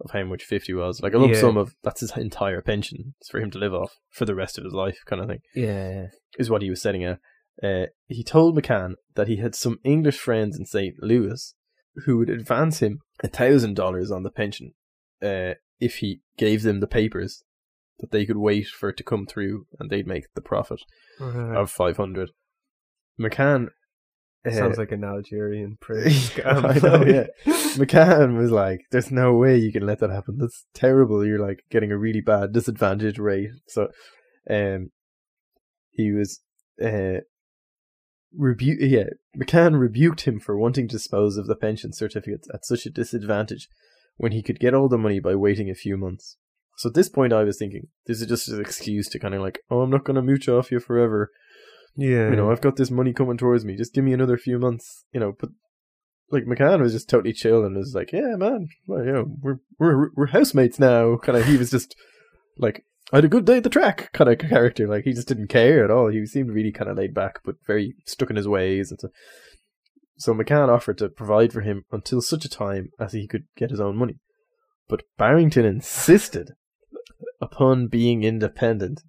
C: of how much fifty was. Like a lump
B: Yeah.
C: sum of that's his entire pension. It's for him to live off for the rest of his life, kind of thing.
B: Yeah.
C: Is what he was setting at. Uh, he told McCann that he had some English friends in St. Louis who would advance him a thousand dollars on the pension uh, if he gave them the papers that they could wait for it to come through and they'd make the profit of five hundred. McCann uh,
B: Sounds like an Algerian prince.
C: I know, yeah. McCann was like, "There's no way you can let that happen. That's terrible. You're like getting a really bad disadvantage rate." So, um, he was uh, rebu- Yeah, McCann rebuked him for wanting to dispose of the pension certificates at such a disadvantage when he could get all the money by waiting a few months. So at this point, I was thinking, this is just an excuse to kind of like, "Oh, I'm not going to mooch off you forever."
B: yeah.
C: you know, I've got this money coming towards me. Just give me another few months, you know. But like McCann was just totally chill and was like, "Yeah, man, well, you know, we're we're we're housemates now." Kind of, he was just like, "I had a good day at the track," kind of character. Like he just didn't care at all. He seemed really kind of laid back, but very stuck in his ways. And so, so McCann offered to provide for him until such a time as he could get his own money. But Barrington insisted upon being independent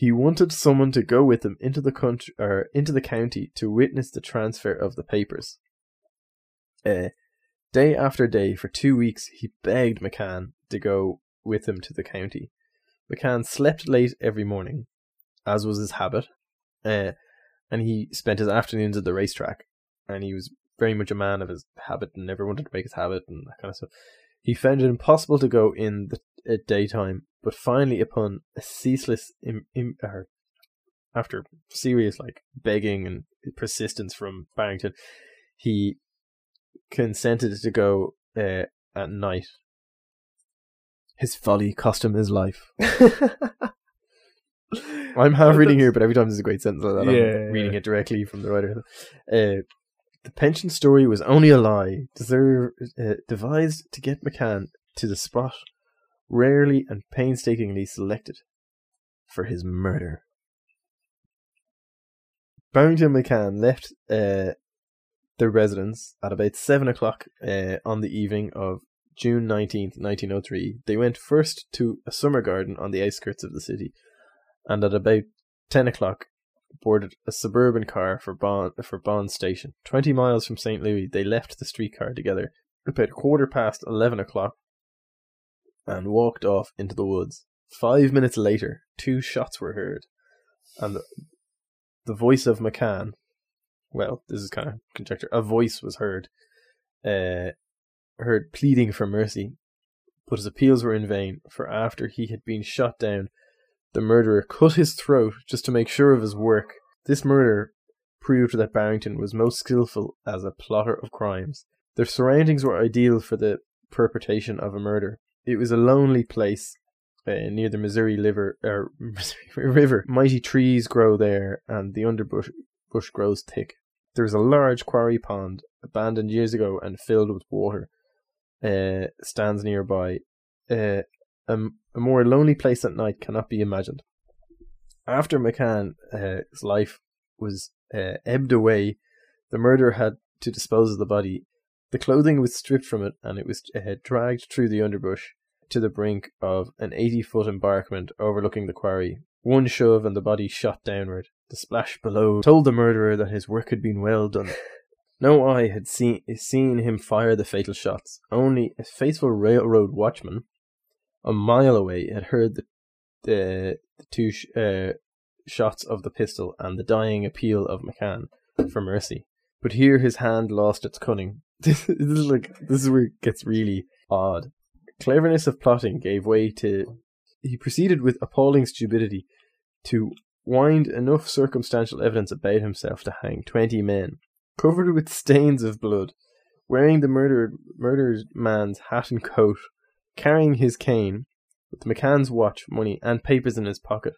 C: he wanted someone to go with him into the country or into the county to witness the transfer of the papers. Uh, day after day, for two weeks, he begged McCann to go with him to the county. McCann slept late every morning, as was his habit, uh, and he spent his afternoons at the racetrack. And he was very much a man of his habit and never wanted to break his habit and that kind of stuff. He found it impossible to go in the at daytime, but finally, upon a ceaseless, Im, im, or after serious like begging and persistence from Barrington, he consented to go uh, at night. His folly cost him his life. I'm half reading here, but every time there's a great sentence like that,
B: Yeah.
C: I'm reading it directly from the writer. Uh, the pension story was only a lie, uh, devised to get McCann to the spot rarely and painstakingly selected for his murder. Barrington McCann left uh, their residence at about seven o'clock uh, on the evening of June nineteenth, nineteen oh three. They went first to a summer garden on the outskirts of the city, and at about ten o'clock boarded a suburban car for Bond for Bond Station. Twenty miles from St. Louis, they left the streetcar together about quarter past eleven o'clock and walked off into the woods. Five minutes later, two shots were heard, and the, the voice of McCann. Well, this is kind of conjecture. A voice was heard, uh, heard pleading for mercy, but his appeals were in vain. For after he had been shot down, the murderer cut his throat just to make sure of his work. This murder proved that Barrington was most skillful as a plotter of crimes. Their surroundings were ideal for the perpetration of a murder. It was a lonely place uh, near the Missouri River, er, Missouri River. Mighty trees grow there, and the underbrush bush grows thick. There is a large quarry pond, abandoned years ago and filled with water, uh, stands nearby. Uh, a, a more lonely place at night cannot be imagined. After McCann's uh, life was uh, ebbed away, the murderer had to dispose of the body. The clothing was stripped from it, and it was uh, dragged through the underbrush to the brink of an 80 foot embankment overlooking the quarry. One shove and the body shot downward. The splash below told the murderer that his work had been well done. No eye had seen seen him fire the fatal shots. Only a faithful railroad watchman, a mile away, had heard the the, the two sh- uh, shots of the pistol and the dying appeal of McCann for mercy. But here his hand lost its cunning. this is like this is where it gets really odd. Cleverness of plotting gave way to. He proceeded with appalling stupidity to wind enough circumstantial evidence about himself to hang twenty men, covered with stains of blood, wearing the murdered murdered man's hat and coat, carrying his cane, with McCann's watch, money, and papers in his pocket.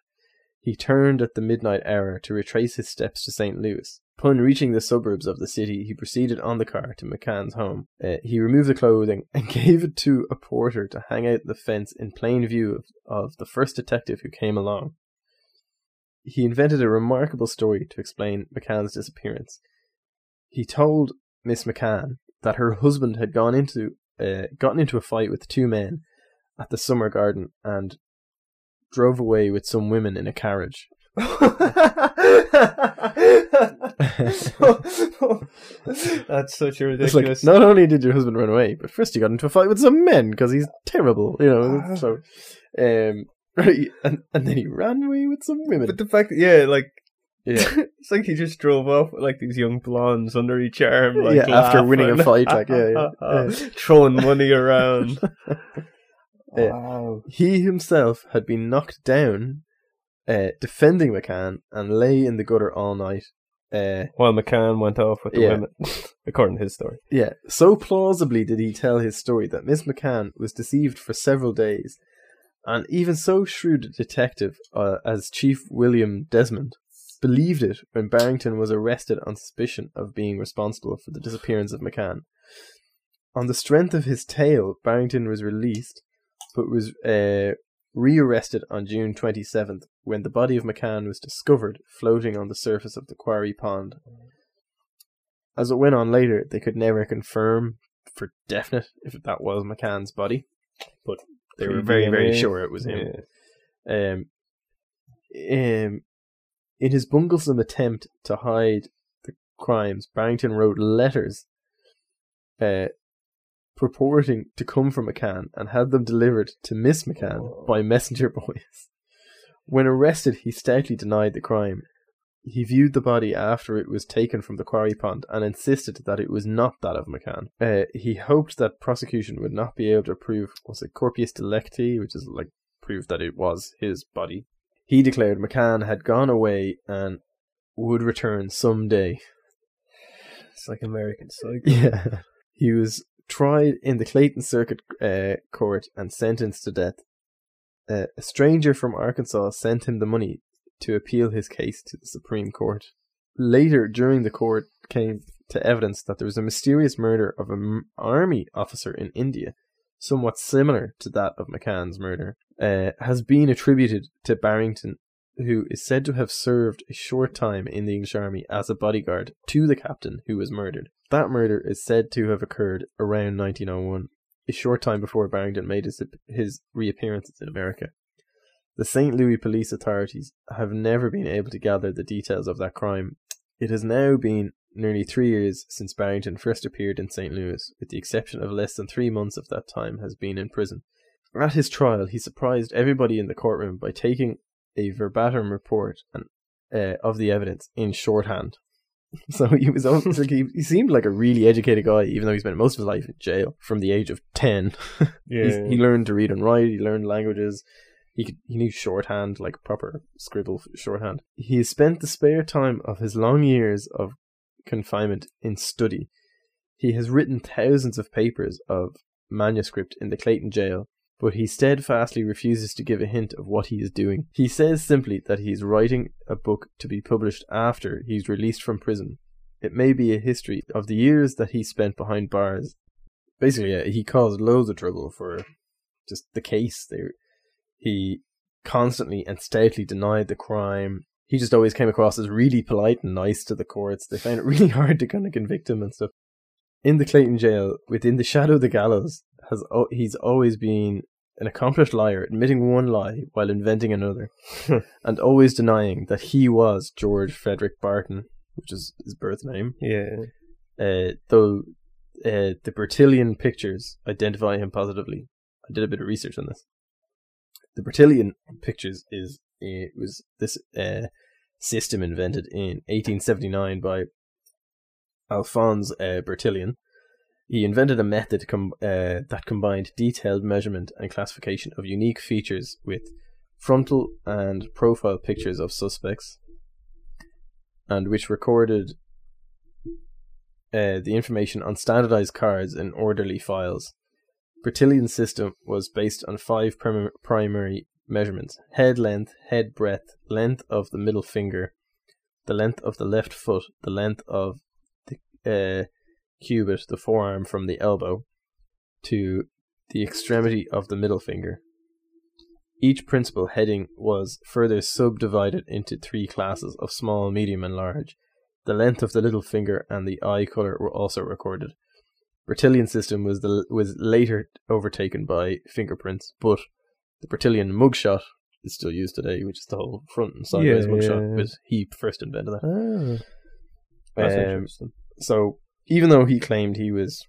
C: He turned at the midnight hour to retrace his steps to St. Louis. Upon reaching the suburbs of the city, he proceeded on the car to McCann's home. Uh, he removed the clothing and gave it to a porter to hang out the fence in plain view of, of the first detective who came along. He invented a remarkable story to explain McCann's disappearance. He told Miss McCann that her husband had gone into uh, gotten into a fight with two men at the summer garden and drove away with some women in a carriage.
B: That's such a
C: It's like
B: ridiculous.
C: not only did your husband run away, but first he got into a fight with some men because he's terrible, you know. So, um, right, and and then he ran away with some women.
B: but the fact that yeah, like
C: yeah,
B: it's like he just drove off with like these young blondes under each arm, like
C: Yeah, after winning a fight, like, yeah, yeah, yeah.
B: throwing money around. Wow.
C: he himself had been knocked down, uh, defending McCann, and lay in the gutter all night. Uh,
B: While McCann went off with the
C: Yeah.
B: women, according to his story.
C: Yeah, so plausibly did he tell his story that Miss McCann was deceived for several days, and even so shrewd a detective uh, as Chief William Desmond believed it when Barrington was arrested on suspicion of being responsible for the disappearance of McCann. On the strength of his tale, Barrington was released, but was uh, rearrested on June 27th when the body of McCann was discovered floating on the surface of the quarry pond. As it went on later, they could never confirm for definite if that was McCann's body, but they were very, very sure it was him.
B: Yeah.
C: Um, um, in his bunglesome attempt to hide the crimes, Barrington wrote letters uh, purporting to come from McCann and had them delivered to Miss McCann by messenger boys. When arrested, he stoutly denied the crime. He viewed the body after it was taken from the quarry pond and insisted that it was not that of McCann. Uh, he hoped that prosecution would not be able to prove was it corpus delicti, which is like prove that it was his body. He declared McCann had gone away and would return someday.
B: It's like American Psycho.
C: Yeah. He was tried in the Clayton Circuit uh, Court and sentenced to death. Uh, a stranger from Arkansas sent him the money to appeal his case to the Supreme Court. Later, during the court, came to evidence that there was a mysterious murder of an army officer in India, somewhat similar to that of McCann's murder, uh, has been attributed to Barrington, who is said to have served a short time in the English army as a bodyguard to the captain who was murdered. That murder is said to have occurred around 1901, a short time before Barrington made his, his reappearances in America. The St. Louis police authorities have never been able to gather the details of that crime. It has now been nearly three years since Barrington first appeared in St. Louis, with the exception of less than three months of that time has been in prison. At his trial, he surprised everybody in the courtroom by taking a verbatim report and, uh, of the evidence in shorthand. So he was almost like he, he seemed like a really educated guy, even though he spent most of his life in jail from the age of ten.
B: Yeah.
C: He learned to read and write. He learned languages. He could, he knew shorthand, like proper scribble shorthand. He has spent the spare time of his long years of confinement in study. He has written thousands of papers of manuscript in the Clayton jail, but he steadfastly refuses to give a hint of what he is doing. He says simply that he is writing a book to be published after he's released from prison. It may be a history of the years that he spent behind bars. Basically, yeah, he caused loads of trouble for just the case. He constantly and stoutly denied the crime. He just always came across as really polite and nice to the courts. They found it really hard to kind of convict him and stuff. In the Clayton jail, within the shadow of the gallows, has o- he's always been an accomplished liar, admitting one lie while inventing another, and always denying that he was George Frederick Barton, which is his birth name.
B: yeah.
C: Uh, though uh, the Bertillon pictures identify him positively. I did a bit of research on this. The Bertillon pictures is it was this uh, system invented in 1879 by Alphonse uh, Bertillon. He invented a method com- uh, that combined detailed measurement and classification of unique features with frontal and profile pictures of suspects, and which recorded uh, the information on standardized cards in orderly files. Bertillon's system was based on five prim- primary measurements head length, head breadth, length of the middle finger, the length of the left foot, the length of the uh, cubit, the forearm from the elbow, to the extremity of the middle finger. Each principal heading was further subdivided into three classes of small, medium, and large. The length of the little finger and the eye color were also recorded. Bertillon system was the was later overtaken by fingerprints, but the Bertillon mugshot is still used today, which is the whole front and sideways
B: Yeah,
C: mugshot.
B: yeah.
C: But he first invented that.
B: Ah, that's
C: Um,
B: interesting.
C: so even though he claimed he was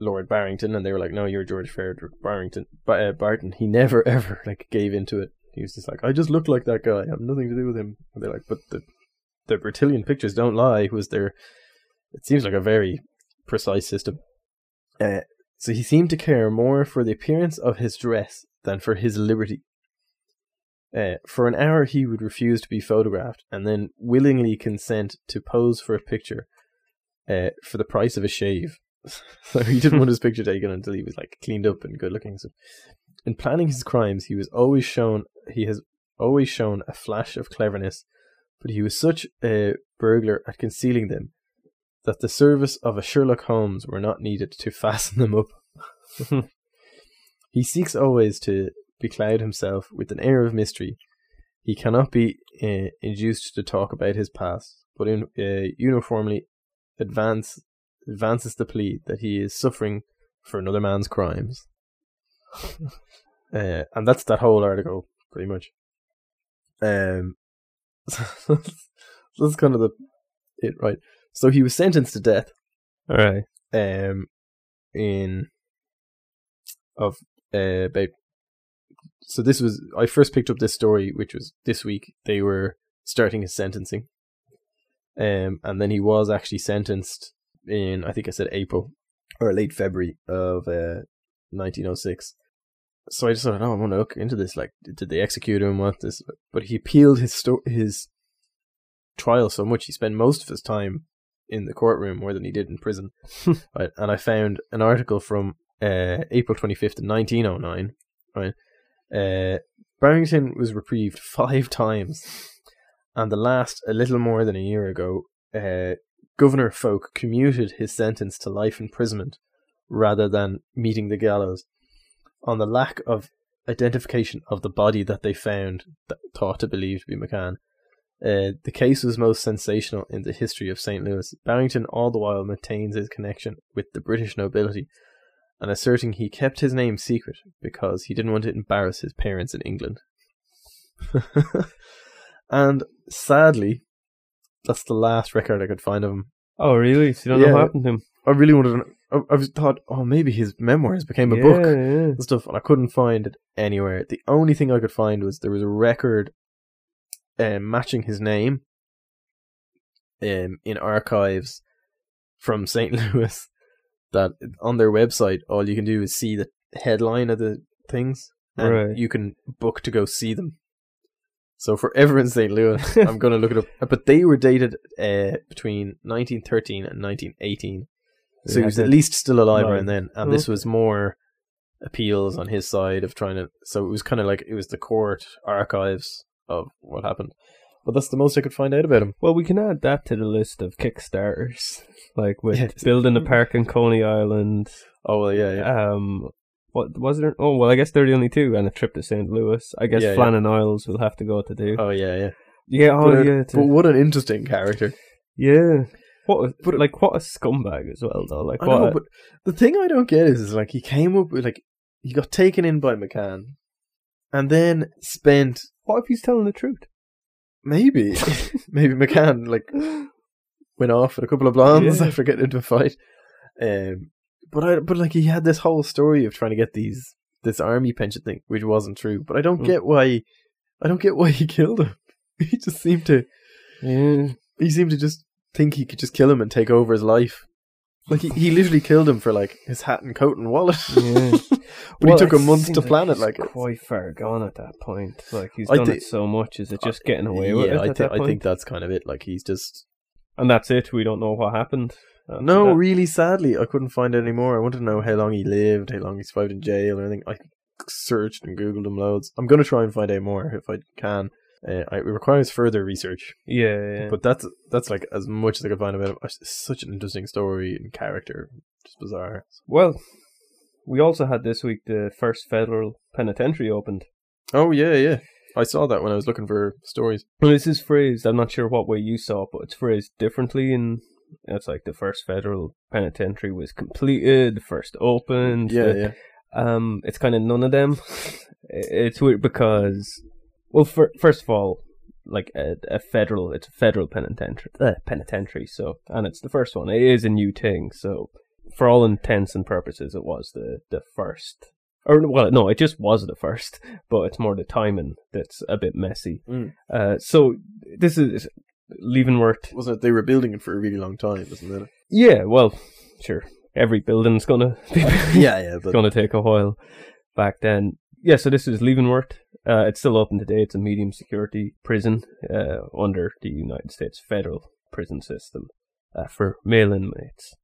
C: Lord Barrington, and they were like, "No, you're George Frederick Barrington," but uh, Barton, he never ever like gave into it. He was just like, "I just look like that guy. I have nothing to do with him." And they're like, "But the the Bertillon pictures don't lie." Was there? It seems like a very precise system. Uh, so he seemed to care more for the appearance of his dress than for his liberty. Uh, for an hour, he would refuse to be photographed, and then willingly consent to pose for a picture uh, for the price of a shave. so he didn't want his picture taken until he was like cleaned up and good looking. So, in planning his crimes, he was always shown he has always shown a flash of cleverness, but he was such a burglar at concealing them that the service of a Sherlock Holmes were not needed to fasten them up. he seeks always to becloud himself with an air of mystery. He cannot be uh, induced to talk about his past, but in, uh, uniformly advance advances the plea that he is suffering for another man's crimes. uh, and that's that whole article, pretty much. Um, so that's kind of the it, right? So he was sentenced to death.
B: All right.
C: Um, in of uh, about. So this was I first picked up this story, which was this week. They were starting his sentencing. Um, and then he was actually sentenced in I think I said April or late February of uh, 1906. So I just thought, oh, I want to look into this. Like, did they execute him? What this? But he appealed his sto- his trial so much. He spent most of his time in the courtroom more than he did in prison. right? And I found an article from uh, April 25th, 1909. Right, uh, Barrington was reprieved five times, and the last a little more than a year ago. Uh, Governor Folk commuted his sentence to life imprisonment rather than meeting the gallows on the lack of identification of the body that they found that thought to believe to be McCann. Uh, the case was most sensational in the history of St. Louis. Barrington all the while maintains his connection with the British nobility and asserting he kept his name secret because he didn't want to embarrass his parents in England. and sadly, that's the last record I could find of him.
B: Oh, really? So you don't know what happened to him?
C: I really wanted to. I, I was thought, oh, maybe his memoirs became a
B: yeah,
C: book
B: Yeah.
C: and stuff, and I couldn't find it anywhere. The only thing I could find was there was a record um, matching his name um, in archives from St. Louis. That on their website, all you can do is see the headline of the things, and
B: Right.
C: you can book to go see them. So for ever in St. Louis, I'm going to look it up. But they were dated uh, between 1913 and 1918. So he was at least still alive
B: Right.
C: around then, and this was more appeals on his side of trying to. So it was kind of like it was the court archives of what happened. But that's the most I could find out about him.
B: Well, we can add that to the list of Kickstarters, like with
C: Yeah.
B: building a park in Coney Island.
C: Oh well, yeah, yeah.
B: Um, what was there? Oh, well, I guess they're the only two, and a trip to St. Louis. I guess
C: Yeah, yeah.
B: Flannan Isles will have to go to do.
C: Oh yeah, yeah.
B: yeah, oh
C: but, uh,
B: yeah, to-
C: but what an interesting character.
B: yeah. What? A,
C: but-
B: like what a scumbag as well, though. Like
C: I
B: what?
C: know,
B: a-
C: but the thing I don't get is, is like he came up with like he got taken in by McCann, and then spent
B: what if he's telling the truth?
C: maybe maybe McCann like went off with a couple of blondes
B: Yeah.
C: after getting into a fight. Um, but I but like he had this whole story of trying to get these this army pension thing, which wasn't true. But I don't
B: Mm.
C: get why I don't get why he killed him. He just seemed to
B: Yeah.
C: he seemed to just think he could just kill him and take over his life. Like he, he literally killed him for like his hat and coat and wallet.
B: Yeah.
C: but
B: Well,
C: he took a month to plan it. Like it.
B: quite far gone at that point. Like he's
C: I
B: done
C: thi-
B: it so much. Is it just getting away with it
C: I
B: that
C: I think that's kind of it. Like he's just
B: and that's it. We don't know what happened. After
C: No,
B: that.
C: really, sadly, I couldn't find any more. I wanted to know how long he lived, how long he survived in jail, or anything. I searched and googled him loads. I'm gonna try and find out more if I can. Uh, it requires further research,
B: yeah, yeah.
C: but that's that's like as much as I could find about him. It's such an interesting story and character, just bizarre.
B: well, we also had this week the first federal penitentiary opened.
C: Oh yeah, yeah. I saw that when I was looking for stories.
B: Well, this is phrased. I'm not sure what way you saw it, but it's phrased differently. In it's like the first federal penitentiary was completed, the first opened.
C: Yeah,
B: the-
C: yeah.
B: Um, it's kind of none of them. It's weird because, well, fir- first of all, like a, a federal, it's a federal penitentiary, uh, penitentiary. So, and it's the first one. It is a new thing. So, for all intents and purposes, it was the the first. Or well, no, it just was the first, but it's more the timing that's a bit messy.
C: Mm.
B: Uh, so this is Leavenworth.
C: Wasn't it? They were building it for a really long time, wasn't it?
B: Yeah, well, sure. Every building's gonna be
C: yeah, yeah. But
B: going to take a while back then. Yeah, so this is Leavenworth. Uh, it's still open today. It's a medium security prison uh, under the United States federal prison system uh, for male inmates.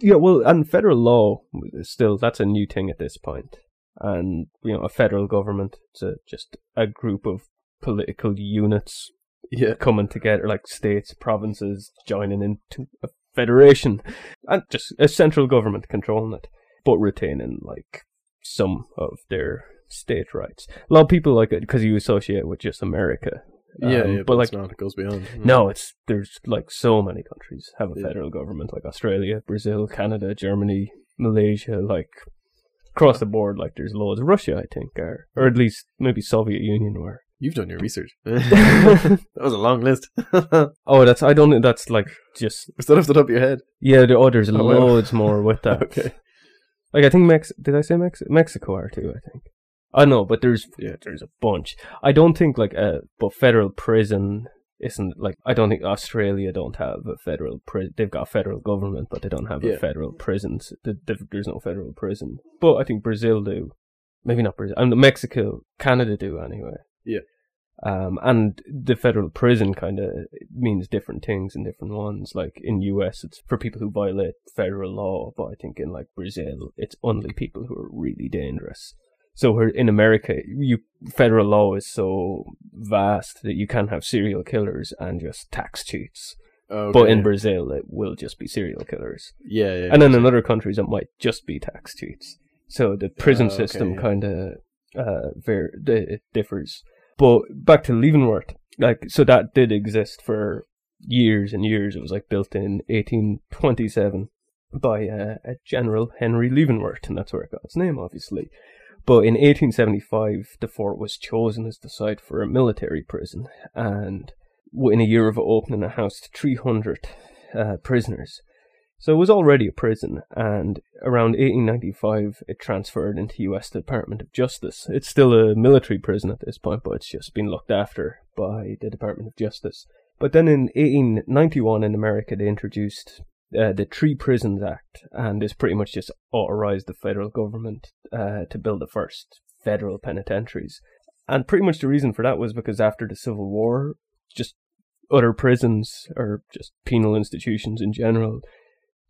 B: Yeah, well, and federal law is still that's a new thing at this point. And you know, a federal government, it's a, just a group of political units
C: yeah,
B: coming together, like states, provinces joining into a federation, and just a central government controlling it, but retaining like some of their state rights. A lot of people like it because you associate it with just America.
C: yeah,
B: Um,
C: yeah.
B: but
C: But,
B: like
C: it's not. It goes beyond.
B: no, it's there's like so many countries have a
C: Yeah.
B: federal government, like Australia, Brazil, Canada, Germany, Malaysia, like across the board. Like there's loads. Russia, I think, are or at least maybe Soviet Union were.
C: You've done your research. that was a long list.
B: Oh, that's I don't that's like just
C: that off the top of your head?
B: yeah. The, oh, there's
C: Oh, wow.
B: loads more with that.
C: Okay.
B: Like I think Mex did I say Mex Mexico are too, I think. I know, but there's
C: Yeah.
B: there's a bunch. I don't think like a but federal prison isn't like I don't think Australia don't have a federal prison. They've got a federal government, but they don't have
C: Yeah.
B: a federal th- There's no federal prison. But I think Brazil do. Maybe not Brazil. And Mexico, Canada do anyway.
C: Yeah.
B: Um, and the federal prison kind of means different things in different ones. Like in US, it's for people who violate federal law, but I think in like Brazil, it's only people who are really dangerous. So in America, you federal law is so vast that you can have serial killers and just tax cheats.
C: okay.
B: But in Brazil, it will just be serial killers.
C: yeah, yeah.
B: And then in other countries, it might just be tax cheats. So the prison
C: Ah, okay,
B: system
C: yeah.
B: kind of uh, ver- it differs. But back to Leavenworth, like so that did exist for years and years. It was like built in 1827 by uh, a General Henry Leavenworth, and that's where it got its name, obviously. But in 1875, the fort was chosen as the site for a military prison, and in a year of opening, it housed 300 uh, prisoners. So it was already a prison, and around 1895 it transferred into U.S. Department of Justice. It's still a military prison at this point, but it's just been looked after by the Department of Justice. But then in 1891 in America they introduced uh, the Three Prisons Act, and this pretty much just authorized the federal government uh, to build the first federal penitentiaries. And pretty much the reason for that was because after the Civil War, just other prisons or just penal institutions in general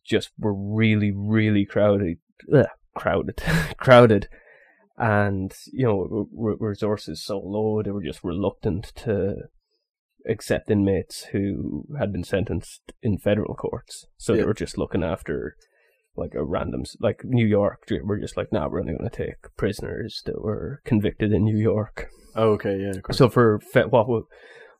B: just were really, really crowded, ugh, crowded, crowded, and you know r- resources so low they were just reluctant to accept inmates who had been sentenced in federal courts. So they were just looking after like a random, like New York. We're just like, nah, we're only going to take prisoners that were convicted in New York.
C: Oh, okay, yeah.
B: So for fe- what wa-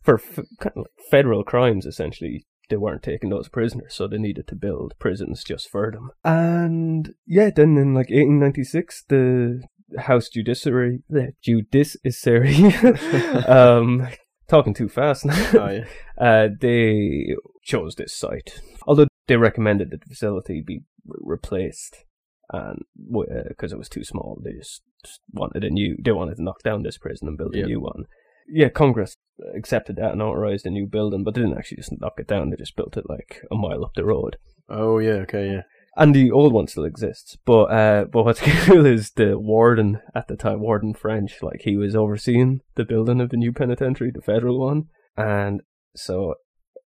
B: for f- kind of like federal crimes, essentially, they weren't taking those prisoners, so they needed to build prisons just for them. And yeah, then in like 1896, the House Judiciary, the Judiciary, um, talking too fast now.
C: oh, yeah.
B: Uh, they chose this site, although they recommended that the facility be re- replaced, and because it was too small, they just, just wanted a new. They wanted to knock down this prison and build a
C: Yeah.
B: new one. Yeah, Congress accepted that and authorized a new building, but they didn't actually just knock it down. They just built it like a mile up the road.
C: Oh, yeah, okay, yeah.
B: And the old one still exists, but uh, but what's cool is the warden at the time, Warden French, like he was overseeing the building of the new penitentiary, the federal one, and so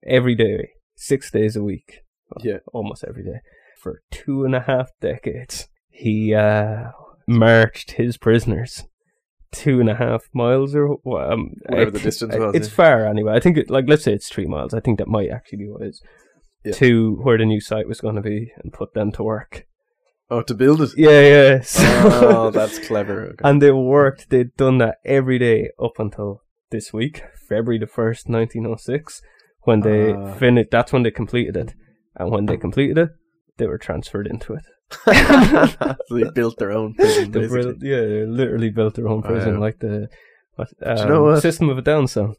B: every day, six days a week,
C: Yeah.
B: almost every day for two and a half decades. He uh, marched his prisoners two and a half miles or um,
C: Whatever the distance was,
B: It's
C: yeah.
B: far anyway. I think it like let's say it's three miles. I think that might actually be what it is.
C: Yeah.
B: To where the new site was going to be and put them to work.
C: Oh, to build it.
B: Yeah, yeah. So-
C: oh, that's clever. Okay.
B: and they worked. They'd done that every day up until this week, February the first, nineteen oh six, when they
C: Ah.
B: finished. That's when they completed it, and when they completed it, they were transferred into it.
C: so they built their own prison,
B: They built- yeah, they literally built their own prison,
C: Wow.
B: like the what,
C: you
B: um,
C: know what?
B: System of a Down song.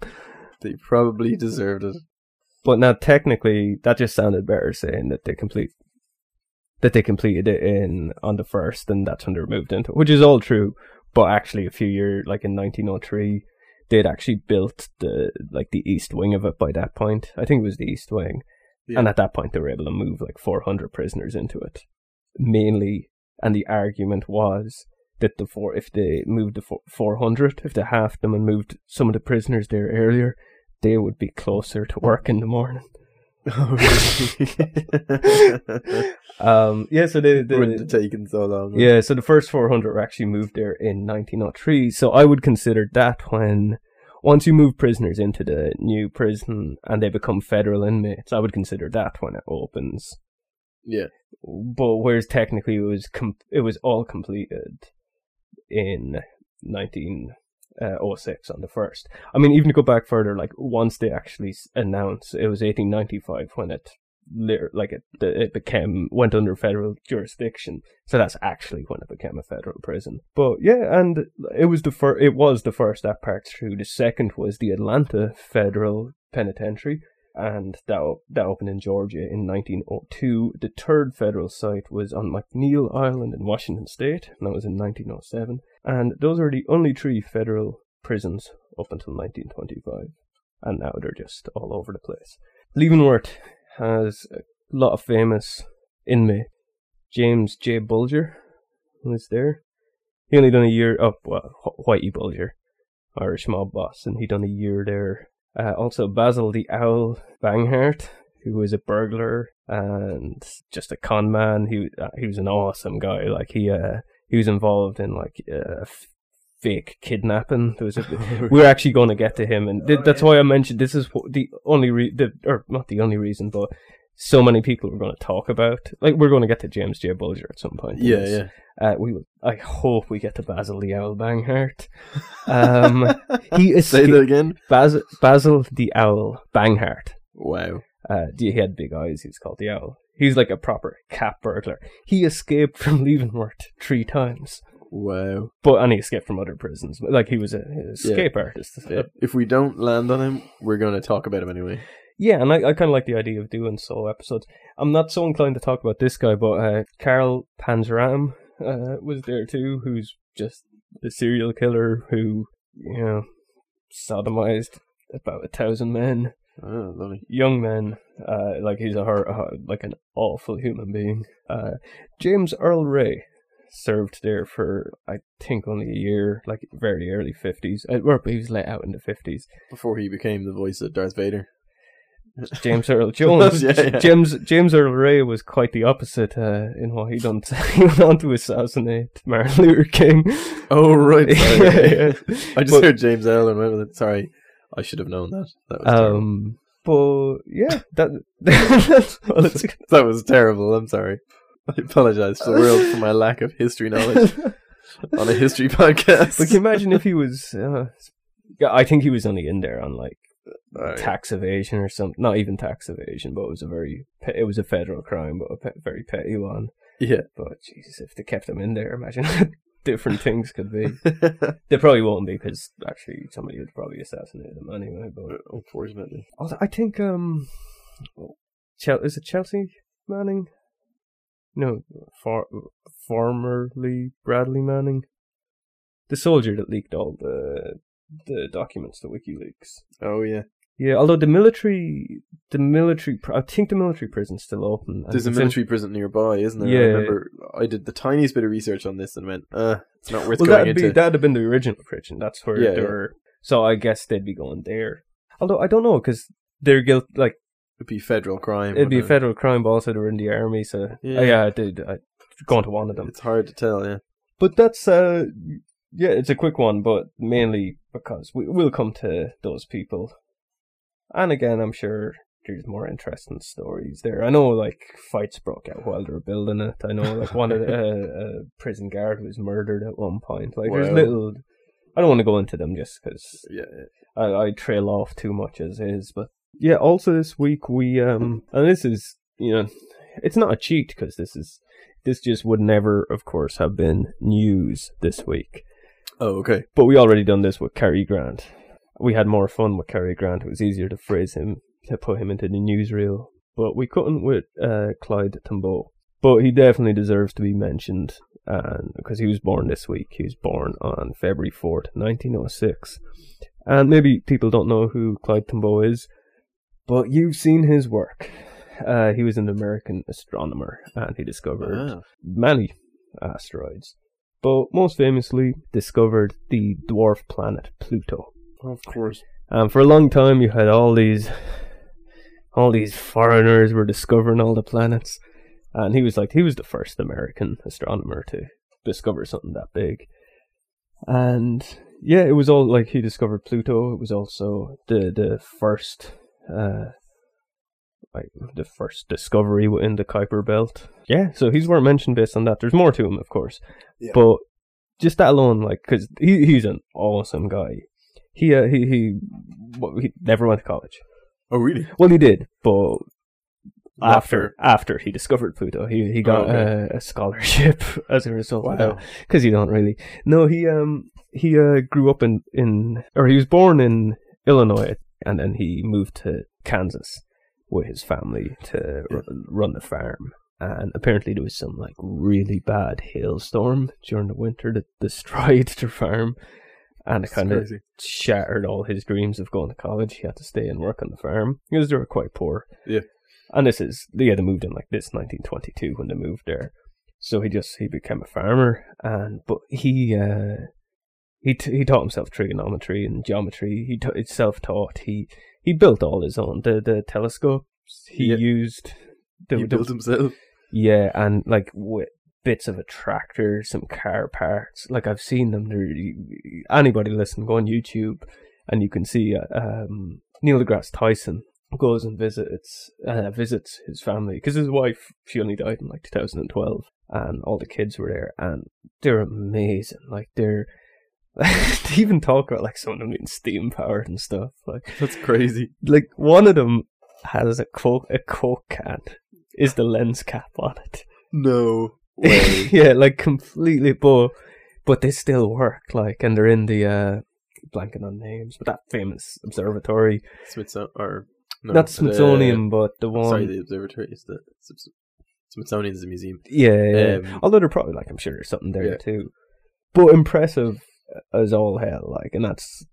C: They probably deserved it.
B: But now, technically, that just sounded better saying that they complete that they completed it in on the first, and that's when they were moved into, which is all true. But actually, a few years, like in 1903, they'd actually built the like the east wing of it by that point. I think it was the east wing,
C: Yeah.
B: and at that point, they were able to move like 400 prisoners into it, mainly. And the argument was that the four, if they moved the four, 400, if they halved them and moved some of the prisoners there earlier, they would be closer to work in the morning.
C: Oh, really?
B: Um, yeah, so they, they
C: Wouldn't have taken so long.
B: yeah, so the first 400 were actually moved there in 1903. So I would consider that when once you move prisoners into the new prison and they become federal inmates, I would consider that when it opens.
C: Yeah.
B: But whereas technically it was com- it was all completed in 1906 uh, on the first. I mean, even to go back further, like once they actually announced it was 1895 when it like it it became went under federal jurisdiction. So that's actually when it became a federal prison. But yeah, and it was the first. It was the first that part through. The second was the Atlanta Federal Penitentiary, and that that opened in Georgia in 1902. The third federal site was on McNeil Island in Washington State, and that was in 1907. And those are the only three federal prisons up until 1925, and now they're just all over the place. Leavenworth has a lot of famous inmates. James J. Bulger was there. He only done a year up. well, Whitey Bulger, Irish mob boss, and he done a year there. Uh, also, Basil the Owl Banghart, who was a burglar and just a con man. He uh, he was an awesome guy. Like he uh, he was involved in like uh, f- fake kidnapping. There was a, we're actually going to get to him, and th- that's why I mentioned this is the only re- the or not the only reason, but so many people we're going to talk about. Like we're going to get to James J. Bulger at some point.
C: Yeah, yeah.
B: Uh, we will, I hope we get to Basil the Owl Banghart. Um, he
C: Say that again.
B: Basil, Basil the Owl Banghart.
C: Wow.
B: Uh, he had big eyes. He's called the Owl. He's like a proper cat burglar. He escaped from Leavenworth three times,
C: Wow.
B: but and he escaped from other prisons. Like he was a, an escape artist. Yeah.
C: If we don't land on him, we're going to talk about him anyway.
B: Yeah, and I, I kind of like the idea of doing solo episodes. I'm not so inclined to talk about this guy, but uh, Carl Panzram uh, was there too, who's just the serial killer who, you know, sodomized about a thousand men,
C: Oh, lovely.
B: young men. Uh, like he's a, uh, like an awful human being. Uh, James Earl Ray served there for I think only a year, like very early fifties. Uh, or he was let out in the fifties.
C: Before he became the voice of Darth Vader.
B: James Earl Jones.
C: Yeah, yeah.
B: James James Earl Ray was quite the opposite uh, in what he done. he went on to assassinate Martin Luther King.
C: Oh, right. Sorry.
B: Yeah.
C: I just
B: But-
C: heard James L. and with it. Sorry. I should have known that. That was terrible.
B: Um, but yeah, that well,
C: That was terrible. I'm sorry. I apologize to the world for my lack of history knowledge on a history podcast.
B: but can you imagine if he was? Uh, I think he was only in there on like
C: Alright.
B: tax evasion or something. Not even tax evasion, but it was a very pe- it was a federal crime, but a pe- very petty one.
C: Yeah.
B: But Jesus, if they kept him in there, imagine how different things could be. They probably won't be because actually somebody would probably assassinate him anyway. But
C: Unfortunately.
B: although I think um, Chel- is it Chelsea Manning? No, for- formerly Bradley Manning, the soldier that leaked all the the documents to WikiLeaks.
C: Oh, yeah.
B: Yeah, although the military, the military, I think the military prison's still open.
C: There's a
B: it's in-
C: military prison nearby, isn't there? I
B: Yeah.
C: remember I did the tiniest bit of research on this and went, uh, it's not worth
B: well,
C: going
B: that'd be
C: into.
B: that'd have been the original prison. That's where
C: Yeah,
B: they
C: yeah.
B: So I guess they'd be going there. Although I don't know because they're guilt like
C: It'd be federal crime.
B: It'd be a federal crime, but also they were in the army, so
C: Yeah.
B: yeah, yeah I did. I gone to one of them.
C: It's hard to tell. Yeah.
B: But that's uh, yeah, it's a quick one, but mainly because we we'll come to those people, and again, I'm sure there's more interesting stories there. I know like fights broke out while they were building it. I know like one of the uh, uh, prison guard was murdered at one point. Like there's little. I don't want to go into them just because
C: Yeah.
B: I, I trail off too much as is. But yeah, also this week we um and this is you know it's not a cheat because this is this just would never of course have been news this week.
C: Oh, okay.
B: But we already done this with Cary Grant. We had more fun with Cary Grant. It was easier to phrase him to put him into the newsreel. But we couldn't with uh, Clyde Tombaugh. But he definitely deserves to be mentioned and because he was born this week. He was born on February 4th, 1906. And maybe people don't know who Clyde Tombaugh is, but you've seen his work. Uh, he was an American astronomer and he discovered
C: Ah.
B: many asteroids, but most famously discovered the dwarf planet Pluto.
C: Of course.
B: And for a long time, you had all these, all these foreigners were discovering all the planets, and he was like he was the first American astronomer to discover something that big. And yeah, it was all like he discovered Pluto. It was also the the first, uh, like the first discovery within the Kuiper Belt. Yeah, so he's worth mentioned based on that. There's more to him, of course,
C: Yeah.
B: but just that alone, like, because he he's an awesome guy. He uh, he he, what, he never went to college.
C: Oh, really?
B: Well, he did, but after after he discovered Pluto, he he got
C: Oh, okay.
B: a, a scholarship as a result of that
C: Wow.
B: because you don't really. No, he um he uh grew up in in or he was born in Illinois and then he moved to Kansas with his family to r- run the farm. And apparently there was some like really bad hailstorm during the winter that destroyed their farm, and it kind of shattered all his dreams of going to college. He had to stay and work on the farm because they were quite poor.
C: Yeah.
B: And this is yeah, they moved in like this 1922 when they moved there. So he just he became a farmer, and but he uh he t- he taught himself trigonometry and geometry. He t- self taught. He he built all his own the the telescopes. He
C: Yeah.
B: used the,
C: He
B: the-
C: built himself.
B: yeah, and like bits of a tractor, some car parts. Like I've seen them. Anybody listen, go on YouTube, and you can see uh, um, Neil deGrasse Tyson goes and visits uh, visits his family because his wife she only died in like 2012, and all the kids were there, and they're amazing. Like they're. they even talk about like some of them being steam powered and stuff. Like
C: That's crazy.
B: like one of them has a coke a coke can is the lens cap on it.
C: No way.
B: yeah, like completely, but but they still work. Like, and they're in the uh, blanking on names, but that famous observatory,
C: Smithsonian or no,
B: not Smithsonian, but the one.
C: sorry, the observatory is the Smith- Smithsonian's the museum.
B: yeah, yeah.
C: Um,
B: although they're probably like I'm sure there's something there
C: Yeah.
B: too. But impressive as all hell, like, and that's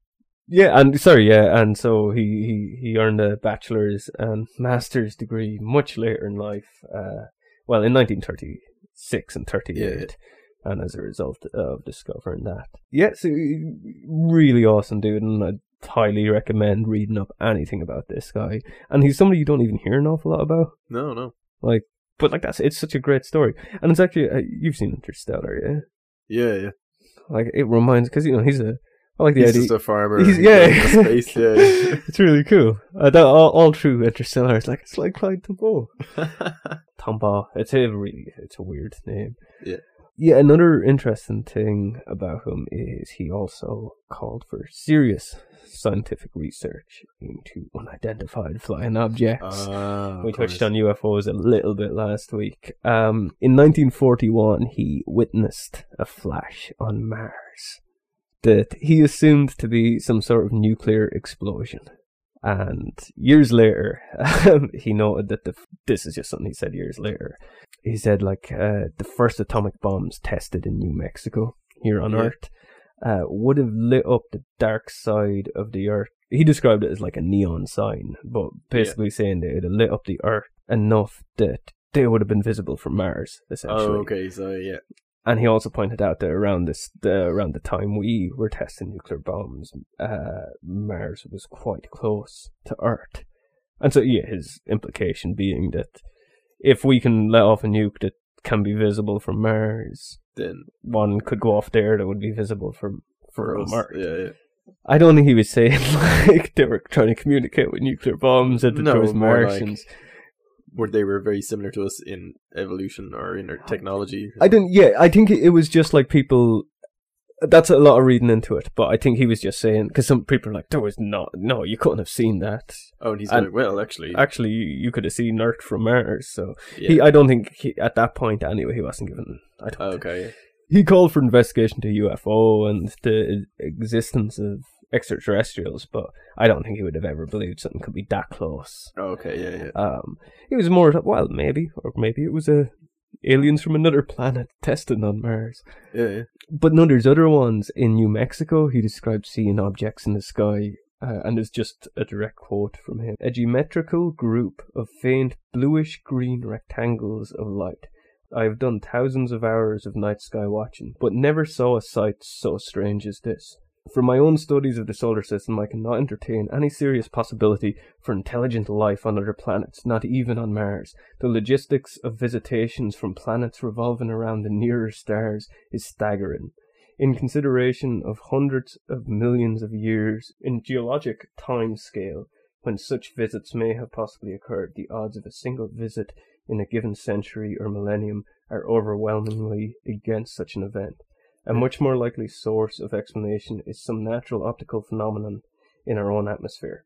B: yeah, and sorry, yeah, and so he he he earned a bachelor's and master's degree much later in life. Uh, well, in 1936 and 38.
C: Yeah.
B: And as a result of discovering that, yeah, so really awesome dude, and I'd highly recommend reading up anything about this guy. And he's somebody you don't even hear an awful lot about.
C: No, no.
B: Like, but like that's it's such a great story, and it's actually uh, you've seen Interstellar, yeah.
C: Yeah, yeah.
B: Like it reminds because you know he's a I like the
C: He's
B: idea.
C: just a farmer.
B: He's- yeah.
C: space. Yeah.
B: it's really cool. Uh, that, all, all through Interstellar, it's like it's like Clyde Tombaugh. Tombaugh. It's a really it's a weird name.
C: Yeah.
B: Yeah. Another interesting thing about him is he also called for serious scientific research into unidentified flying objects.
C: Ah,
B: We touched on UFOs a little bit last week. Um, in 1941, he witnessed a flash on Mars that he assumed to be some sort of nuclear explosion. And years later, he noted that the this is just something he said years later. He said like uh, the first atomic bombs tested in New Mexico here on
C: Yeah.
B: Earth uh, would have lit up the dark side of the Earth. He described it as like a neon sign, but basically saying that it lit up the Earth enough that they would have been visible from Mars, essentially.
C: Oh, okay. So yeah.
B: And he also pointed out that around this, the, around the time we were testing nuclear bombs, uh, Mars was quite close to Earth, And so, yeah, his implication being that if we can let off a nuke that can be visible from Mars,
C: Then
B: one could go off there that would be visible from for
C: us,
B: Mars.
C: yeah, yeah.
B: I don't think he was saying like they were trying to communicate with nuclear bombs and that
C: No,
B: there was
C: more like-
B: Martians.
C: Where they were very similar to us in evolution or in our oh, technology.
B: I didn't. Yeah, I think it was just like people. That's a lot of reading into it, but I think he was just saying because some people are like, "There was not, no, you couldn't have seen that.
C: Oh, and he's
B: and-
C: like, well, actually,
B: Actually, you, you could have seen Earth from Mars." So
C: yeah.
B: he, I don't think he, at that point anyway, he wasn't given. I don't.
C: Oh, okay.
B: He called for investigation to UFO and the existence of extraterrestrials, but I don't think he would have ever believed something could be that close.
C: Okay, yeah, yeah.
B: Um, it was more well, maybe, or maybe it was a aliens from another planet testing on Mars.
C: Yeah, yeah.
B: But no, there's other ones in New Mexico. He described seeing objects in the sky, uh, and it's just a direct quote from him: "A geometrical group of faint bluish green rectangles of light." I have done thousands of hours of night sky watching, but never saw a sight so strange as this. From my own studies of the solar system, I cannot entertain any serious possibility for intelligent life on other planets, not even on Mars. The logistics of visitations from planets revolving around the nearer stars is staggering. In consideration of hundreds of millions of years in geologic time scale, when such visits may have possibly occurred, the odds of a single visit in a given century or millennium are overwhelmingly against such an event. A hmm. much more likely source of explanation is some natural optical phenomenon in our own atmosphere.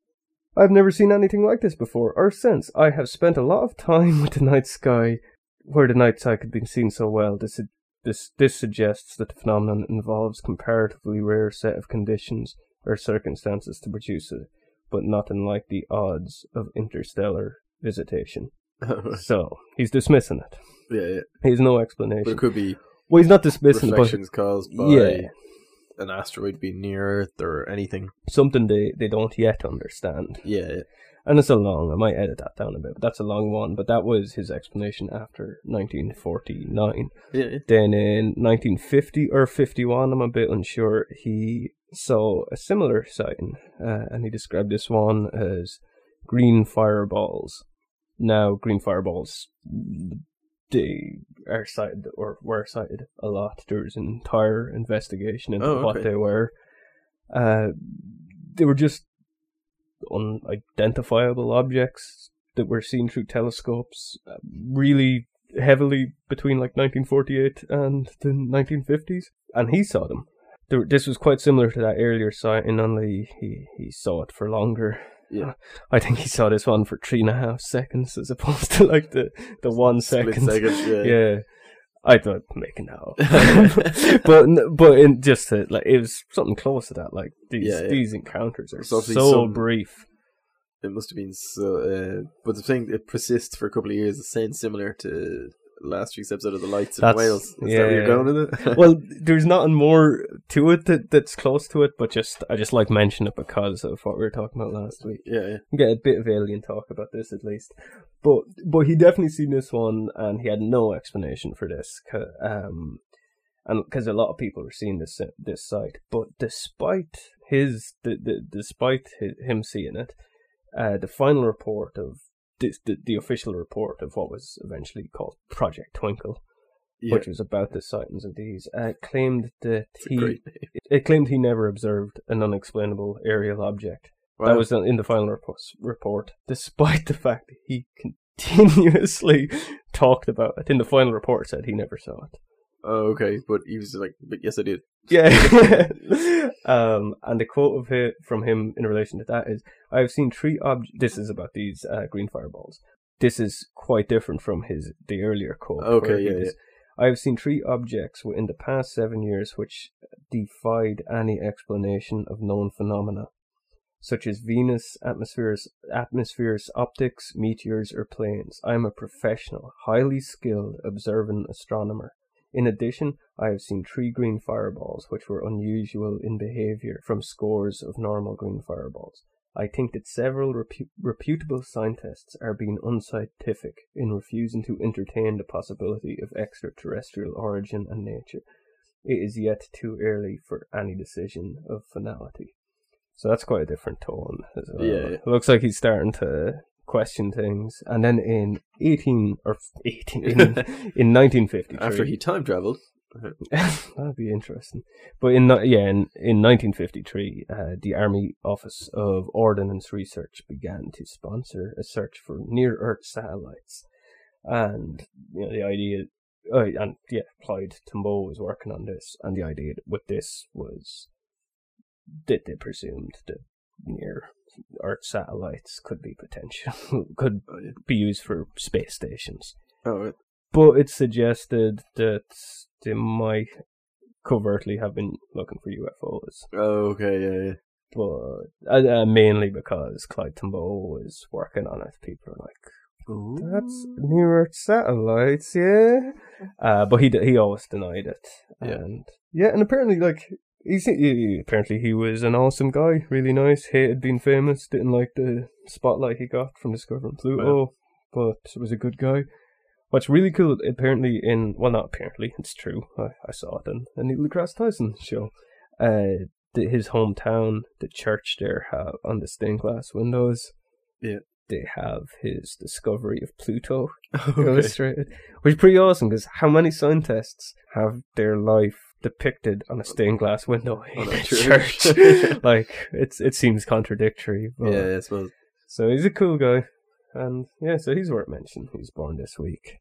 B: I've never seen anything like this before or since. I have spent a lot of time with the night sky where the night sky could be seen so well. This this this suggests that the phenomenon involves comparatively rare set of conditions or circumstances to produce it, but nothing like the odds of interstellar visitation. So he's dismissing it.
C: yeah, yeah.
B: He has no
C: But
B: explanation.
C: it could be
B: well, he's not dismissing
C: reflections caused by
B: Yeah.
C: an asteroid being near Earth or anything.
B: something they, they don't yet understand.
C: Yeah, yeah.
B: And it's a long, I might edit that down a bit, but that's a long one. But that was his explanation after 1949.
C: yeah, yeah.
B: Then in 1950 or 51, I'm a bit unsure, he saw a similar sighting, uh, and he described this one as green fireballs. Now, green fireballs, they are sighted, or were sighted a lot. There's an entire investigation into
C: Oh,
B: what
C: okay.
B: they were. Uh, they were just unidentifiable objects that were seen through telescopes uh, really heavily between like 1948 and the 1950s and he saw them There- this was quite similar to that earlier sighting only he, he saw it for longer
C: Yeah.
B: I think he saw this one for three and a half seconds as opposed to like the, the one
C: Split
B: second.
C: yeah.
B: yeah. I thought making that up, but but in just to, like it was something close to that. Like these
C: Yeah, yeah.
B: these encounters are
C: It's obviously
B: so
C: some-
B: brief.
C: It must have been so. Uh, but the thing it persists for a couple of years. It sounds similar to last week's episode of the Lights in Wales. Is that where you're going with it?
B: well, there's nothing more to it that, that's close to it, but just I just like mention it because of what we were talking about last week.
C: yeah, yeah.
B: get a bit of alien talk about this at least. But but he definitely seen this one, and he had no explanation for this. Um, and because a lot of people were seeing this this site, but despite his the, the despite hi him seeing it, uh, the final report of this, the the official report of what was eventually called Project Twinkle,
C: yeah.
B: which was about the sightings of these, uh, claimed that
C: It's
B: he it, it claimed he never observed an unexplainable aerial object.
C: Wow.
B: That was in the final report, report, despite the fact that he continuously talked about it. In the final report, said he never saw it.
C: Oh, okay. But he was like, but yes, I did.
B: Yeah. um, and the quote of it from him in relation to that is, "I have seen three objects. This is about these uh, green fireballs. This is quite different from his the earlier quote.
C: Okay,
B: where he
C: yeah,
B: I have seen three objects within the past seven years which defied any explanation of known phenomena, such as Venus, atmospheres, atmospheres, optics, meteors, or planes. I am a professional, highly skilled, observant astronomer. In addition, I have seen three green fireballs which were unusual in behavior from scores of normal green fireballs. I think that several repu- reputable scientists are being unscientific in refusing to entertain the possibility of extraterrestrial origin and nature. It is yet too early for any decision of finality. So that's quite a different tone as well.
C: Yeah, yeah.
B: It looks like he's starting to question things, and then in eighteen or eighteen in, in nineteen fifty
C: After he time traveled.
B: That'd be interesting. But in yeah, in, in 1953, uh, the Army Office of Ordnance Research began to sponsor a search for near-Earth satellites, and you know the idea, uh, and yeah, Clyde Tombaugh was working on this, and the idea with this was that they presumed that near-Earth satellites could be potential, could be used for space stations
C: Oh, right.
B: but it suggested that they might covertly have been looking for UFOs,
C: oh, okay, yeah, yeah.
B: but uh, uh, mainly because Clyde Tombaugh was working on it. People are like, "That's near Earth satellites, yeah." Uh, but he d- he always denied it,
C: Yeah.
B: and yeah, and apparently, like. He's, he, apparently he was an awesome guy, really nice, hated being famous, didn't like the spotlight he got from discovering Pluto, but was a good guy. What's really cool, apparently in well, not apparently, it's true. I, I saw it in a Neil deGrasse Tyson show. Uh, the, his hometown, the church there, have on the stained glass windows.
C: Yeah.
B: they have his discovery of Pluto
C: okay.
B: illustrated, which is pretty awesome. Because how many scientists have their life depicted on a stained glass window in a church?
C: church.
B: like it's it seems contradictory. But
C: Yeah, I suppose.
B: so he's a cool guy. And yeah, so he's worth mentioning. He's born this week.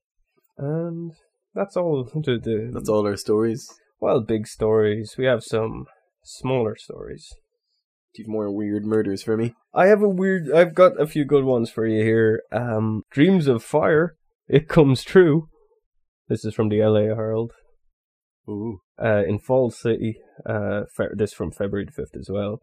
B: And that's all the, the
C: That's all our stories.
B: well big stories. We have some smaller stories.
C: Do you have more weird murders for me?
B: I have a weird I've got a few good ones for you here. Um Dreams of Fire, it comes true. This is from the LA Herald. Uh, in Falls City. Uh, this from February the 5th as well.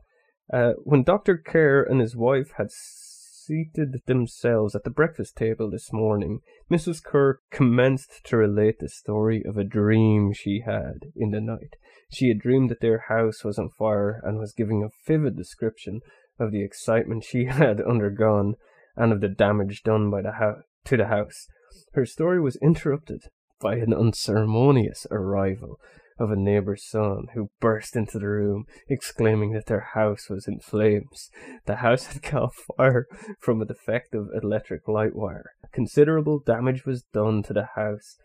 B: Uh, when Dr. Kerr and his wife had seated themselves at the breakfast table this morning, Mrs. Kerr commenced to relate the story of a dream she had in the night. She had dreamed that their house was on fire and was giving a vivid description of the excitement she had undergone and of the damage done by the hou- to the house. Her story was interrupted by an unceremonious arrival of a neighbor's son who burst into the room, exclaiming that their house was in flames. The house had caught fire from a defective electric light wire. Considerable damage was done to the house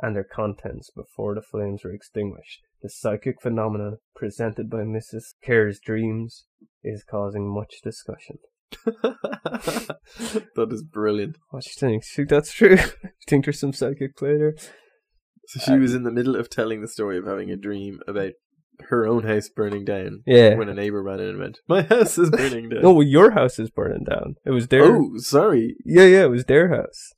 B: and their contents before the flames were extinguished. The psychic phenomena presented by Mrs. Kerr's dreams is causing much discussion.
C: that is brilliant.
B: What do you think? Think that's true? Do you think there's some psychic play there?
C: So she was uh, in the middle of telling the story of having a dream about her own house burning down.
B: Yeah.
C: When a neighbor ran in and went, "My house is burning down."
B: No, well, your house is burning down. It was their.
C: Oh, sorry.
B: Yeah, yeah, it was their house.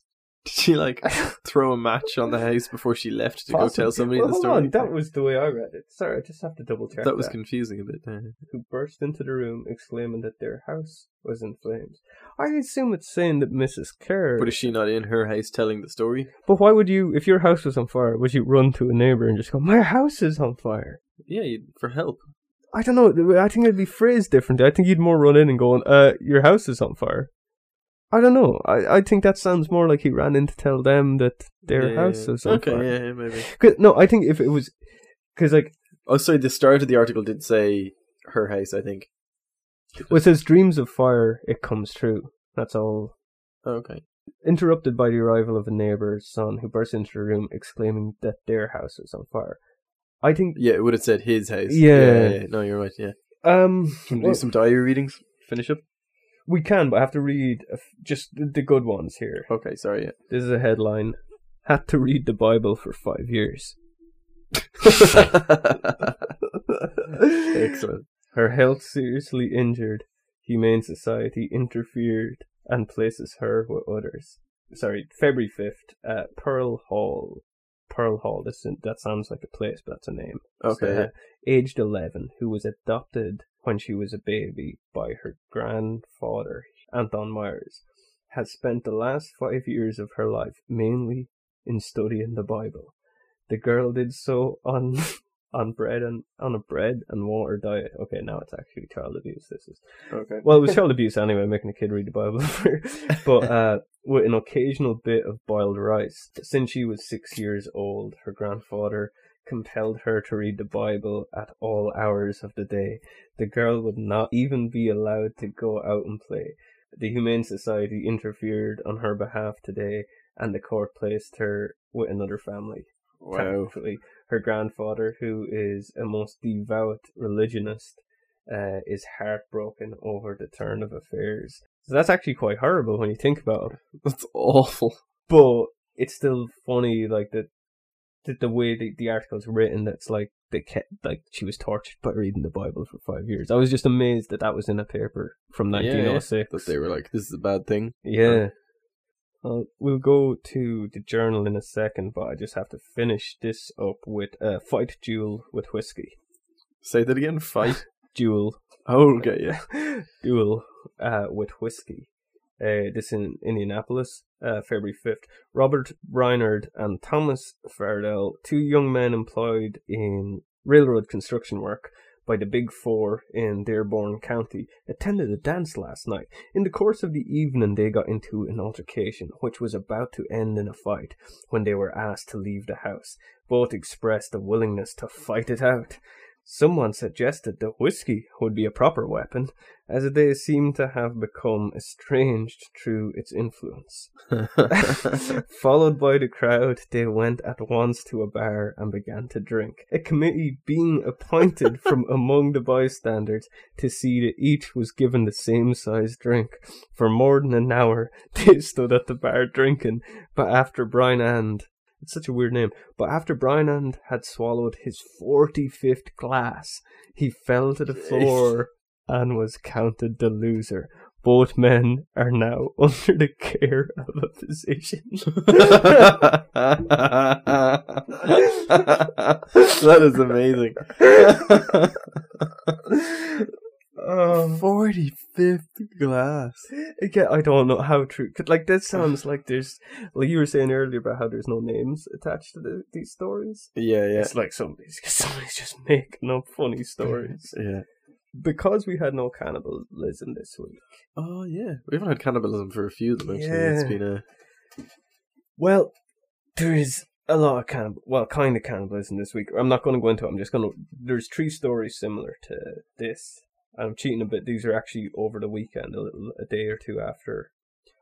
C: Did she like throw a match on the house before she left to go tell somebody
B: well,
C: the
B: hold
C: story?
B: On, that was the way I read it. Sorry, I just have to double check.
C: that was confusing a bit.
B: who burst into the room exclaiming that their house was in flames. I assume it's saying that Mrs. Kerr.
C: But is she not in her house telling the story?
B: But why would you, if your house was on fire, would you run to a neighbor and just go, "My house is on fire"?
C: Yeah, you'd- for help.
B: I don't know. I think it'd be phrased differently. I think you'd more run in and go, "Uh, your house is on fire." I don't know. I, I think that sounds more like he ran in to tell them that their
C: Yeah,
B: house is on
C: okay,
B: fire.
C: yeah, yeah, maybe.
B: 'Cause- no, I think if it was, because like
C: Oh, sorry. The start of the article did say her house. I think.
B: well, it says dreams of fire, it comes true. That's all
C: Oh, okay.
B: interrupted by the arrival of a neighbor's son who bursts into the room exclaiming that their house was on fire. I think
C: Yeah, it would have said his house.
B: Yeah.
C: yeah, No, you're right. Yeah.
B: um
C: Can we
B: well,
C: do some diary readings? Finish up.
B: We can, but I have to read f- just the, good ones here.
C: Okay, sorry.
B: This is a headline: Had to read the Bible for five years.
C: Excellent.
B: Her health seriously injured. Humane Society interfered and places her with others. Sorry, February fifth at Pearl Hall. Pearl Hall. This that sounds like a place, but that's a name.
C: Okay.
B: So, uh, aged 11, who was adopted when she was a baby by her grandfather, Anton Myers, has spent the last five years of her life mainly in studying the Bible. The girl did so on on bread and on a bread and water diet. Okay, now it's actually child abuse. This is
C: Okay.
B: well, it was child abuse anyway, making a kid read the Bible. but uh, with an occasional bit of boiled rice. Since she was six years old, her grandfather compelled her to read the Bible at all hours of the day. The girl would not even be allowed to go out and play. The Humane Society interfered on her behalf today, and the court placed her with another family.
C: Wow.
B: Her grandfather, who is a most devout religionist, uh, is heartbroken over the turn of affairs. So that's actually quite horrible when you think about it.
C: That's awful.
B: But it's still funny, like the the, the way the, the article's written. That's like they kept like she was tortured by reading the Bible for five years. I was just amazed that that was in a paper from
C: Yeah, yeah.
B: 1906.
C: That they were like, this is a bad thing.
B: Yeah. Uh, we'll go to the journal in a second, but I just have to finish this up with a uh, fight duel with whiskey.
C: Say that again. Fight.
B: Duel.
C: oh, okay, yeah.
B: duel uh, with whiskey. Uh, this in Indianapolis, uh, February 5th. Robert Reinard and Thomas Fardell, two young men employed in railroad construction work by the Big Four in Dearborn County, attended a dance last night. In the course of the evening, they got into an altercation, which was about to end in a fight when they were asked to leave the house. Both expressed a willingness to fight it out. Someone suggested that whiskey would be a proper weapon, as they seem to have become estranged through its influence. Followed by the crowd, they went at once to a bar and began to drink. A committee being appointed from among the bystanders to see that each was given the same size drink. For more than an hour, they stood at the bar drinking, but after Brian and it's such a weird name. But after Brynand had swallowed his 45th glass, he fell to the floor and was counted the loser. Both men are now under the care of a physician.
C: that is amazing.
B: um,
C: Forty fifth glass.
B: again, I don't know how true. 'cause, Like that sounds like there's, like you were saying earlier about how there's no names attached to the, these stories.
C: Yeah, yeah,
B: It's like somebody's somebody's just making up funny stories.
C: yeah.
B: because we had no cannibalism this week.
C: Oh yeah, we haven't had cannibalism for a few of them actually. It's
B: Yeah.
C: been a
B: Well, there is a lot of cannibal, well, kind of cannibalism this week. I'm not going to go into it. I'm just going to. There's three stories similar to this. I'm cheating a bit. These are actually over the weekend, a little, a day or two after.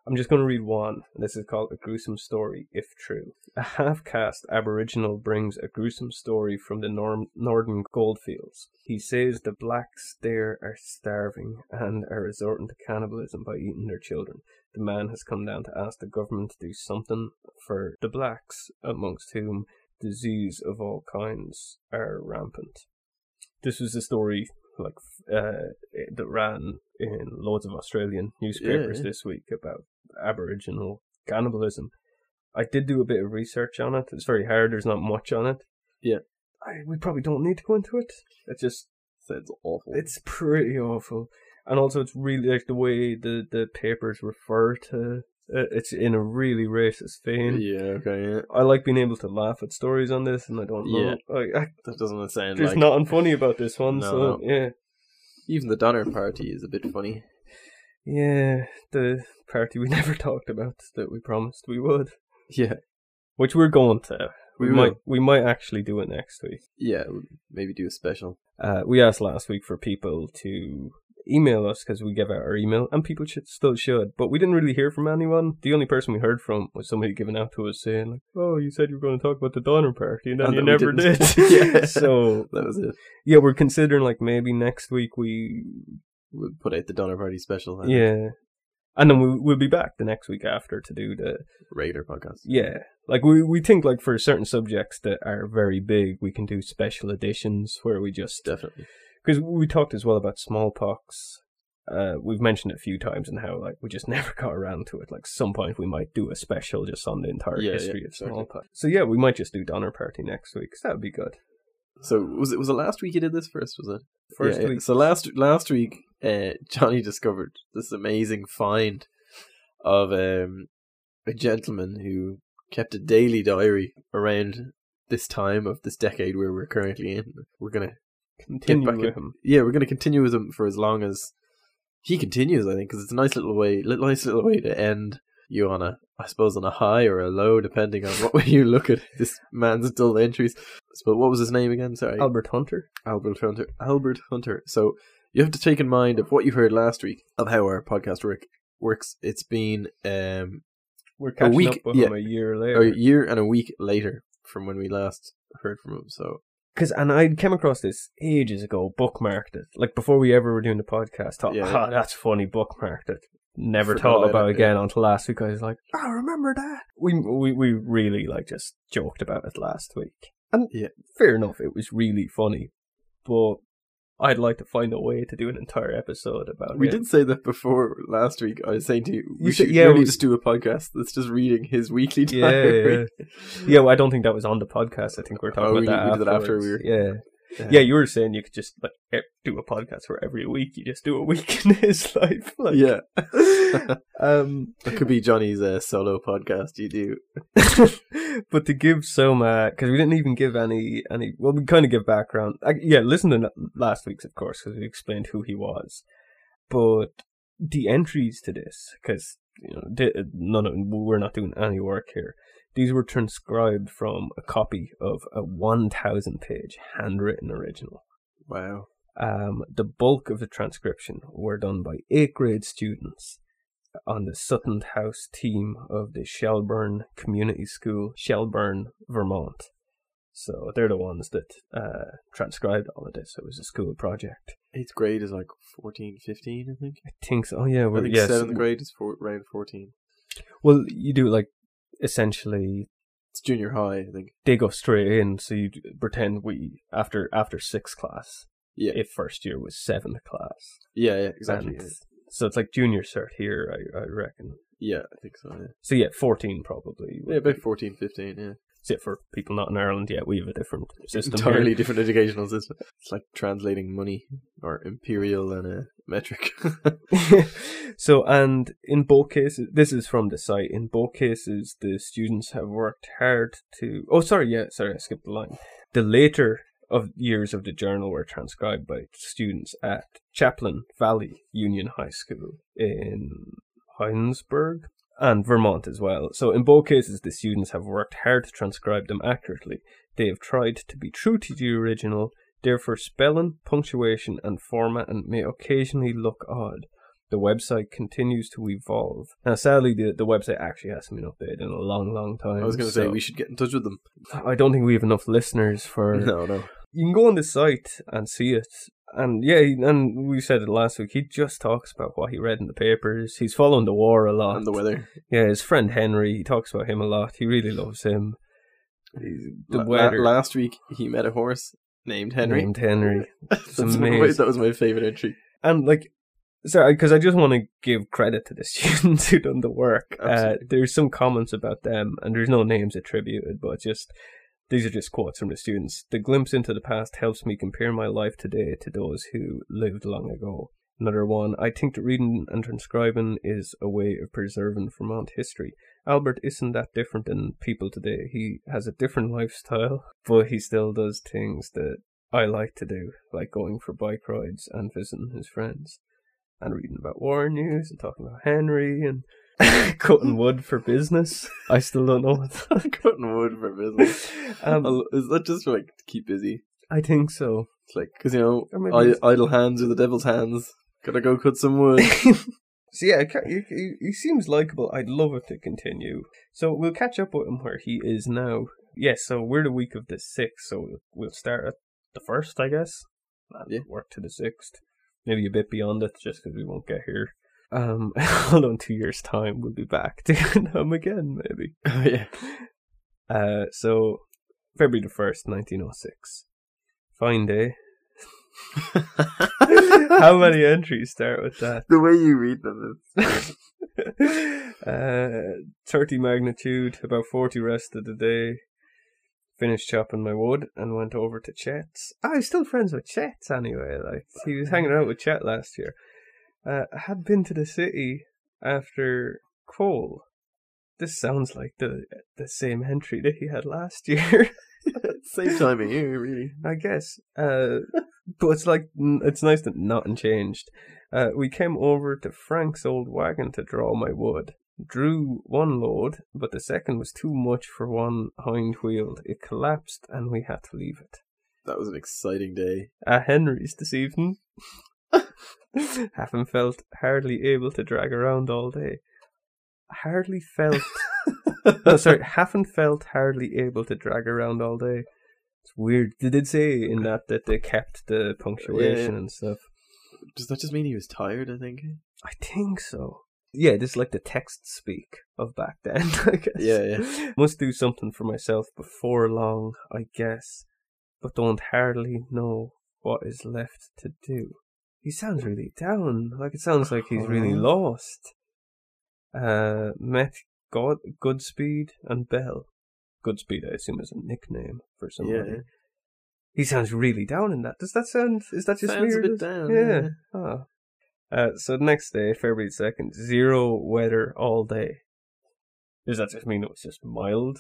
B: I'm just going to read one. This is called A Gruesome Story, If True. A half caste Aboriginal brings a gruesome story from the norm, northern goldfields. He says the blacks there are starving and are resorting to cannibalism by eating their children. The man has come down to ask the government to do something for the blacks, amongst whom disease of all kinds are rampant. This was the story like uh, that ran in loads of Australian newspapers
C: yeah.
B: this week about Aboriginal cannibalism. I did do a bit of research on it. It's very hard. There's not much on it.
C: Yeah.
B: I, we probably don't need to go into it. It just
C: sounds awful.
B: it's pretty awful, and also it's really like the way the the papers refer to it. It's in a really racist vein.
C: yeah, okay, yeah.
B: I like being able to laugh at stories on this, and I don't know. Like, I,
C: That doesn't sound
B: there's
C: like
B: nothing funny about this one,
C: No,
B: so
C: no.
B: yeah,
C: even the Donner Party is a bit funny.
B: yeah. The party we never talked about that we promised we would,
C: Yeah,
B: which we're going to. We,
C: We
B: might we might actually do it next week.
C: yeah. Maybe do a special.
B: Uh, we asked last week for people to email us because we give out our email, and people should still should. But we didn't really hear from anyone. The only person we heard from was somebody giving out to us saying, like, "Oh, you said you were going to talk about the Donner Party, and then
C: And
B: you never
C: didn't." Yeah.
B: So
C: That was it.
B: yeah, we're considering like maybe next week we
C: We'll put out the Donner Party special. I
B: yeah, and then we we'll be back the next week after to do the
C: regular podcast.
B: yeah. Like we we think like for certain subjects that are very big, we can do special editions where we just
C: Definitely.
B: Because we talked as well about smallpox. Uh, we've mentioned it a few times and how like we just never got around to it. Like some point we might do a special just on the entire
C: Yeah,
B: history
C: yeah,
B: of
C: exactly.
B: smallpox. So yeah, we might just do Donner Party next week. 'cause that would be good.
C: So was it was it last week you did this first? Was it
B: First
C: Yeah, yeah.
B: week,
C: So last last week, uh, Johnny discovered this amazing find of um, a gentleman who kept a daily diary around this time of this decade where we're currently in. We're gonna
B: continue with him.
C: yeah, we're gonna continue with him for as long as he continues. I think because it's a nice little way, li- nice little way to end you on a, I suppose, on a high or a low, depending on what way you look at this man's dull entries. But what was his name again? Sorry,
B: Albert Hunter.
C: Albert Hunter. Albert Hunter. So you have to take in mind of what you heard last week of how our podcast work works. It's been um
B: We're catching
C: week-
B: up with
C: yeah.
B: him a year later, a
C: year and a week later from when we last heard from him. So
B: Cause, and I came across this ages ago, bookmarked it. Like before we ever were doing the podcast, thought,
C: Yeah.
B: ah, that's funny, bookmarked it. Never
C: Forgot
B: thought
C: about
B: about
C: it,
B: it again until last week. I was like, I remember that. We, we, we really like just joked about it last week. And
C: Yeah.
B: fair enough, it was really funny. But I'd like to find a way to do an entire episode about it.
C: we
B: it.
C: did say that before last week. I was saying to you, we
B: You
C: should
B: should- yeah,
C: really
B: we-
C: just do a podcast that's just reading his weekly
B: Yeah,
C: diary.
B: yeah. Yeah, well, I don't think that was on the podcast. I think we are talking
C: Oh,
B: about
C: we-
B: that
C: we did that after
B: afterwards.
C: we were-
B: Yeah. Yeah, you were saying you could just like do a podcast where every week you just do a week in his life. Like,
C: yeah.
B: um,
C: That could be Johnny's uh, solo podcast. You do.
B: but to give some, because we didn't even give any, any. Well, we kind of give background. I, yeah, listen to last week's, of course, because we explained who he was. But the entries to this, because you know, none of we're not doing any work here. These were transcribed from a copy of a one thousand page handwritten original.
C: Wow.
B: Um, the bulk of the transcription were done by eighth grade students on the Sutton House team of the Shelburne Community School, Shelburne, Vermont. So they're the ones that uh, transcribed all of this. It was a school project.
C: Eighth grade is like 14, 15, I think.
B: I think so. Oh yeah,
C: I
B: well,
C: think seventh grade is for, around 14.
B: Well, you do like essentially
C: It's junior high, I think.
B: they go straight in. So you pretend we after after sixth class,
C: Yeah.
B: if first year was seventh class,
C: yeah, yeah, exactly.
B: And So it's like junior cert here, I, I reckon.
C: Yeah, I think so, yeah.
B: So yeah, fourteen probably.
C: Yeah, about
B: be-
C: 14, 15, yeah.
B: Except for people not in Ireland yet, we have a different system
C: Entirely
B: here.
C: different educational system. It's like translating money or imperial and a metric.
B: so, and in both cases, this is from the site. In both cases, the students have worked hard to. Oh, sorry, yeah, sorry, I skipped the line. The later of years of the journal were transcribed by students at Champlain Valley Union High School in Hinesburg and Vermont as well. So, in both cases, the students have worked hard to transcribe them accurately. They have tried to be true to the original, therefore, spelling, punctuation, and formatting may occasionally look odd. The website continues to evolve. Now, sadly, the, the website actually hasn't been updated in a long, long time.
C: I was going to say, we should get in touch with them.
B: I don't think we have enough listeners for.
C: No, no.
B: You can go on the site and see it. And yeah, and we said it last week. He just talks about what he read in the papers. He's following the war a lot.
C: And the weather.
B: Yeah, his friend Henry. He talks about him a lot. He really loves him. He's- The
C: La-
B: weather.
C: last week, he met a horse named Henry.
B: Named Henry.
C: That's
B: amazing.
C: that was my favorite entry.
B: And like, sorry, because I just want to give credit to the students who done the work. Uh, there's some comments about them, and there's no names attributed, but just these are just quotes from the students. The glimpse into the past helps me compare my life today to those who lived long ago. Another one, I think that reading and transcribing is a way of preserving Vermont history. Albert isn't that different than people today. He has a different lifestyle, but he still does things that I like to do, like going for bike rides and visiting his friends, and reading about war news and talking about Henry and cutting wood for business. I still don't know what.
C: Cutting wood for business.
B: um,
C: Al- Is that just for, like to keep busy?
B: I think so.
C: It's like because you know,
B: Or maybe
C: I,
B: it's-
C: idle hands are the devil's hands. Gotta go cut some wood.
B: So yeah, ca- he, he, he seems likable. I'd love it to continue. So we'll catch up with him where he is now. Yes, so we're the week of the sixth, so we'll, we'll start at the first, I guess. And
C: Yeah.
B: Work to the sixth, maybe a bit beyond it, just because we won't get here. Um, hold on, two years time, we'll be back doing them again, maybe.
C: oh yeah.
B: Uh, so February the first, nineteen oh six. Fine day. How many entries start with that?
C: the way you read them is
B: uh, 30 magnitude, about 40 rest of the day. Finished chopping my wood and went over to Chet's. I was still friends with Chet's anyway. Like he was hanging out with Chet last year. Uh, had been to the city after Cole. This sounds like the the same entry that he had last year.
C: same time of year, really.
B: I guess. Uh, but it's like it's nice that nothing changed. Uh, we came over to Frank's old wagon to draw my wood. Drew one load, but the second was too much for one hind wheel. It collapsed, and we had to leave it.
C: That was an exciting day.
B: At Henry's this evening. Haven't felt hardly able to drag around all day. Hardly felt. no, oh, sorry, haven't felt hardly able to drag around all day. It's weird. They did say in that that they kept the punctuation
C: Yeah.
B: and stuff.
C: Does that just mean he was tired? I think.
B: I think so. Yeah, this is like the text speak of back then, I guess.
C: Yeah, yeah.
B: Must do something for myself before long, I guess, but don't hardly know what is left to do. He sounds really down. Like it sounds like he's really lost. Uh, met God, Goodspeed and Bell. Goodspeed, I assume, is a nickname for somebody.
C: Yeah.
B: He sounds really down in that. Does that sound? Is that just
C: Sounds a bit down,
B: Yeah.
C: yeah.
B: Oh. Uh, so the next day, February second, zero weather all day. Does that just mean it was just mild?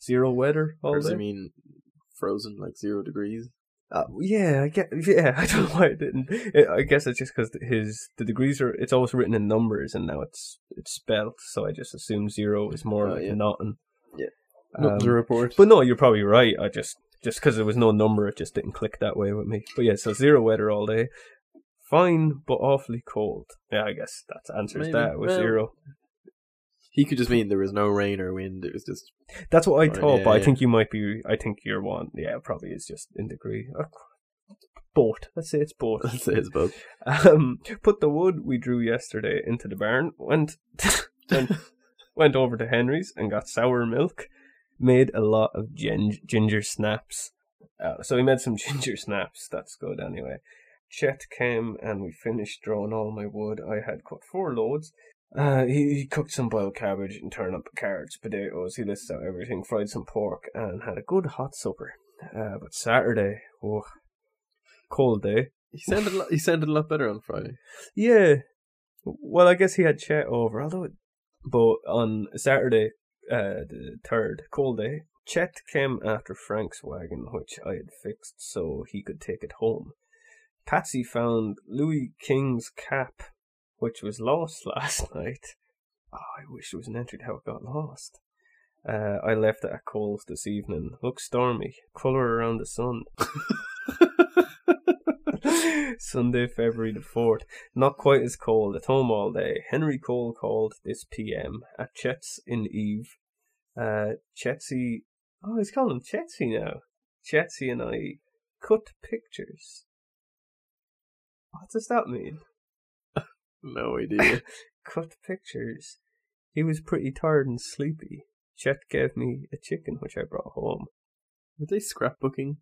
B: Zero weather all
C: Or does
B: day.
C: he mean frozen like zero degrees?
B: Uh, yeah, I get. Yeah, I don't know why it didn't. It, I guess it's just because his the degrees are. It's always written in numbers, and now it's it's spelt. So I just assume zero is more
C: Oh,
B: like
C: yeah.
B: nothing.
C: Yeah.
B: Um,
C: to report.
B: But no, you're probably right. I just just because there was no number, it just didn't click that way with me. But yeah, so zero weather all day. Fine, but awfully cold. Yeah, I guess that answers
C: Maybe.
B: that with
C: Well-
B: zero.
C: He could just mean there was no rain or wind. It was just
B: That's what I thought,
C: yeah,
B: but I think you might be. I think you're one. Yeah, probably is just in degree. Boat. Let's say it's boat.
C: let's say it's both.
B: Um, put the wood we drew yesterday into the barn. Went went, went over to Henry's and got sour milk. Made a lot of gin- ginger snaps. Uh, so we made some ginger snaps. That's good anyway. Chet came and we finished drawing all my wood. I had cut four loads. Uh, he, he cooked some boiled cabbage and turnip, carrots, potatoes. He listed out everything, fried some pork, and had a good hot supper. Uh, but Saturday, oh, cold day.
C: He sounded a lot, he sounded a lot better on Friday.
B: Yeah. Well, I guess he had Chet over, although, it, but on Saturday, uh, the third cold day, Chet came after Frank's wagon, which I had fixed so he could take it home. Patsy found Louis King's cap, which was lost last night. Oh, I wish there was an entry to how it got lost. Uh, I left it at Cole's this evening. Looks stormy. Colour around the sun. Sunday, February the 4th. Not quite as cold. At home all day. Henry Cole called this PM at Chet's in Eve. Uh, Chetsy. Oh, he's calling him Chetsy now. Chetsy and I cut pictures. What does that mean?
C: No idea.
B: Cut pictures. He was pretty tired and sleepy. Chet gave me a chicken which I brought home.
C: Were they scrapbooking?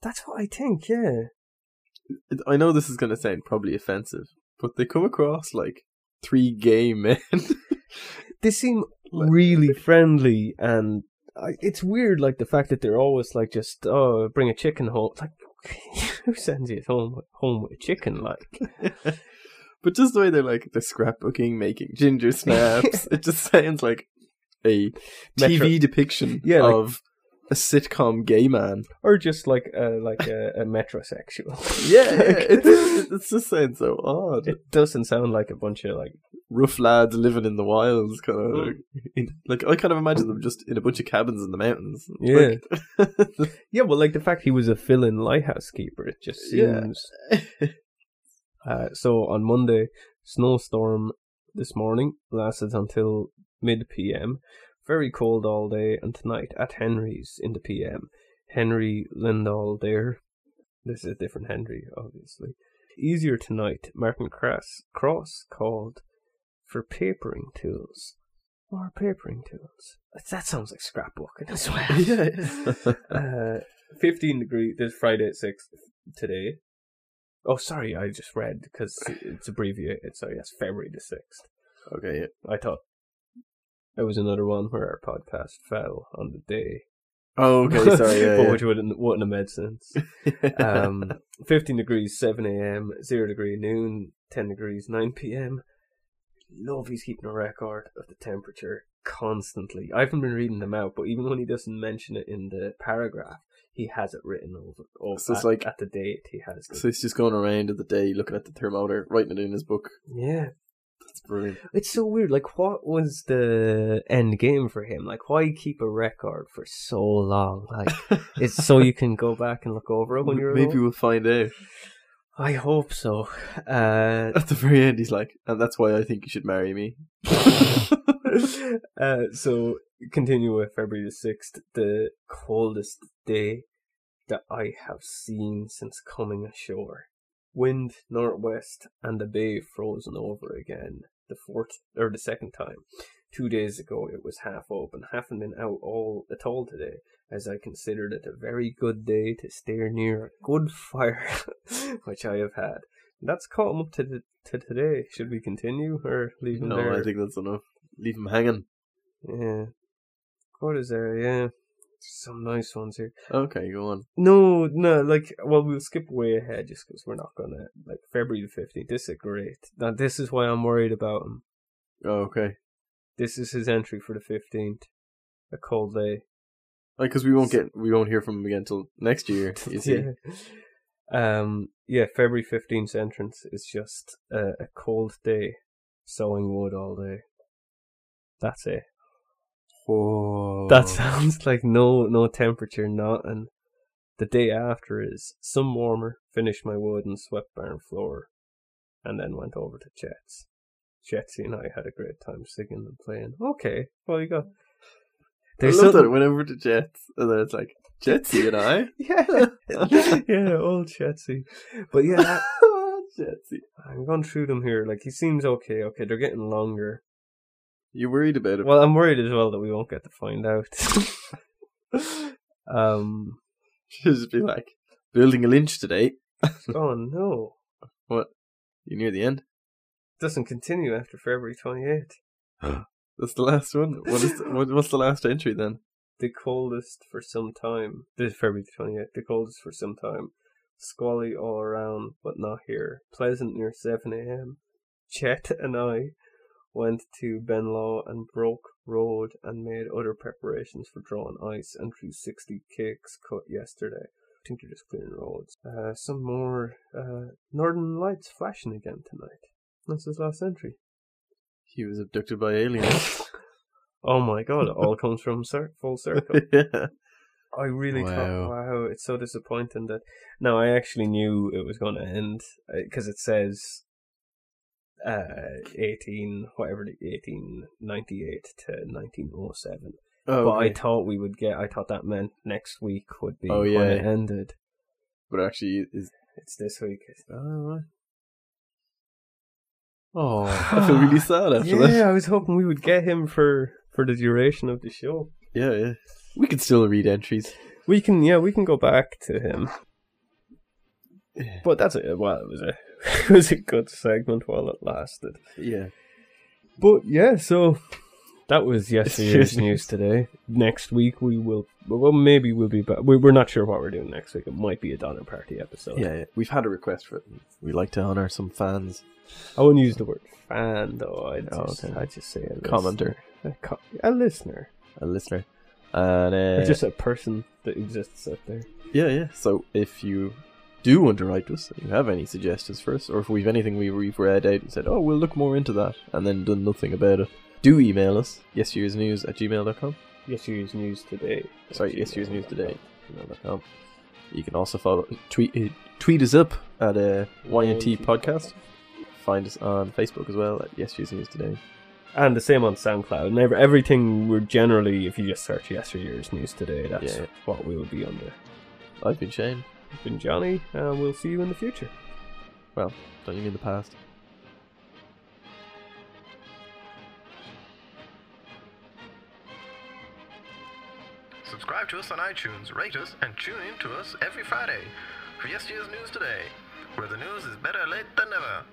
B: That's what I think, yeah.
C: I know this is going to sound probably offensive, but they come across like three gay men.
B: They seem really friendly and I, it's weird like the fact that they're always like just oh bring a chicken home It's like who sends you home home with a chicken like
C: but just the way they're like they're scrapbooking, making ginger snaps, it just sounds like a TV depiction
B: Yeah, like-
C: of a sitcom gay man.
B: or just like a like a, a metrosexual
C: Yeah, yeah it, it, it just sounds so odd.
B: it doesn't sound like a bunch of like
C: Rough lads living in the wilds, kind of.
B: Mm.
C: in, like I kind of imagine them just in a bunch of cabins in the mountains.
B: Yeah.
C: Like-
B: yeah well like the fact he was a fill-in lighthouse keeper it just
C: Yeah.
B: Uh, so on Monday, snowstorm this morning lasted until mid PM. Very cold all day, and tonight at Henry's in the PM. Henry Lindahl there. This is a different Henry, obviously. Easier tonight. Martin Cross, Cross called for papering tools. More papering tools. That sounds like scrapbooking as well.
C: yeah, yeah.
B: Uh, 15 degree. This Friday at 6 today. Oh, sorry, I just read because it's abbreviated. So, yes, February the 6th.
C: okay, yeah.
B: I thought it was another one where our podcast fell on the day.
C: Oh, okay, sorry. Yeah,
B: but
C: yeah.
B: which wouldn't, wouldn't have made sense. Um, 15 degrees, 7 a.m., 0 degree noon, 10 degrees, 9 p.m. Love he's keeping a record of the temperature constantly. I haven't been reading them out, but even when he doesn't mention it in the paragraph, he has it written over. over
C: So it's
B: at,
C: like-
B: at the date he has it.
C: so he's just going around of the day looking at the thermometer, writing it in his book.
B: yeah,
C: That's brilliant.
B: it's so weird. Like, what was the end game for him? Like, why keep a record for so long? Like, it's so you can go back and look over it when you're
C: Maybe we'll find out.
B: I hope so. Uh,
C: At the very end, he's like, and that's why I think you should marry me.
B: uh, so continue with February the sixth, the coldest day that I have seen since coming ashore. Wind northwest and the bay frozen over again. The fourth or the second time. Two days ago it was half open. Haven't been out all at all today, as I considered it a very good day to stare near a good fire, which I have had. That's caught up to the, to today. Should we continue or leave
C: No,
B: there?
C: I think that's enough. Leave him hanging.
B: Yeah. What is there? Yeah. Some nice ones here.
C: Okay, go on.
B: No, no, like, well, we'll skip way ahead just because we're not gonna, like, February the 15th. This is great. Now, this is why I'm worried about him.
C: Oh, okay.
B: This is his entry for the 15th. A cold day.
C: Like, because we won't get, we won't hear from him again till next year. You see?
B: yeah. Um, yeah, February 15th entrance is just uh, a cold day. Sowing wood all day. That's it.
C: Whoa.
B: That sounds like no no temperature, nothing. the day after is some warmer, finished my wood and swept barn floor, and then went over to Chet's. Chetzy and I had a great time singing and playing. Okay, well you got
C: I
B: there's
C: love that it went over to Jets, and then it's like Jetsy and I.
B: yeah, yeah, old Chetzy. But yeah, that-
C: Jetsy.
B: I'm going through them here. Like he seems okay. Okay, they're getting longer.
C: You worried about it?
B: Well, I'm worried as well that we won't get to find out. um.
C: Just be like building a lynch today.
B: Oh no. What?
C: You near the end?
B: doesn't continue after February 28th.
C: That's the last one. What is? The, what, what's the last entry then?
B: The coldest for some time. This is February 28th. The coldest for some time. Squally all around, but not here. Pleasant near 7 a.m. Chet and I went to Benlow and Broke Road and made other preparations for drawing ice and threw 60 cakes cut yesterday. I think they're just clearing roads. Uh, some more uh, Northern Lights flashing again tonight. That's his last entry.
C: He was abducted by aliens.
B: Oh my god, it all comes from cir- full circle.
C: yeah.
B: I really
C: Wow.
B: thought, wow, it's so disappointing that. No, I actually knew it was going to end because it says uh, 18, whatever, the 1898 to 1907.
C: Oh,
B: But I thought we would get, I thought that meant next week would be
C: Oh,
B: when
C: yeah.
B: it ended.
C: but actually, is
B: It's this week.
C: oh, right. Oh, I feel really sad after this
B: yeah,
C: that.
B: I was hoping we would get him for, for the duration of the show.
C: Yeah, yeah. We could still read entries.
B: We can, yeah, we can go back to him.
C: Yeah.
B: But that's it. Well, it was a it was a good segment while it lasted.
C: Yeah.
B: But yeah, so that was yesterday's news today. Next week we will. Well, maybe we'll be back. We- We're not sure what we're doing next week. It might be a Donner Party episode.
C: Yeah, yeah. We've had a request for it. We like to honor some fans.
B: I wouldn't use the word fan though. I'd
C: Oh,
B: just,
C: okay.
B: I'd just say a
C: Commenter,
B: a, co- a listener,
C: a listener. And uh,
B: just a person that exists out there.
C: Yeah, yeah. So if you do want to write to us, and you have any suggestions for us, or if we've anything we, we've read out and said, oh, we'll look more into that, and then done nothing about it, do email us, yesteryearsnews at gmail.com.
B: Yes, you news today.
C: Sorry, yesteryearsnews today. gmail.com. You can also follow, tweet, uh, tweet us up at uh, YNT Podcast. Find us on Facebook as well at Yesteryears News Today.
B: And the same on SoundCloud. And every, everything we're generally, if you just search yesterday's news today, that's
C: Yeah.
B: what we will be under.
C: I've been Shane.
B: I've been Johnny, and we'll see you in the future.
C: Well, don't you mean the past?
A: Subscribe to us on iTunes, rate us, and tune in to us every Friday for yesterday's news today, where the news is better late than never.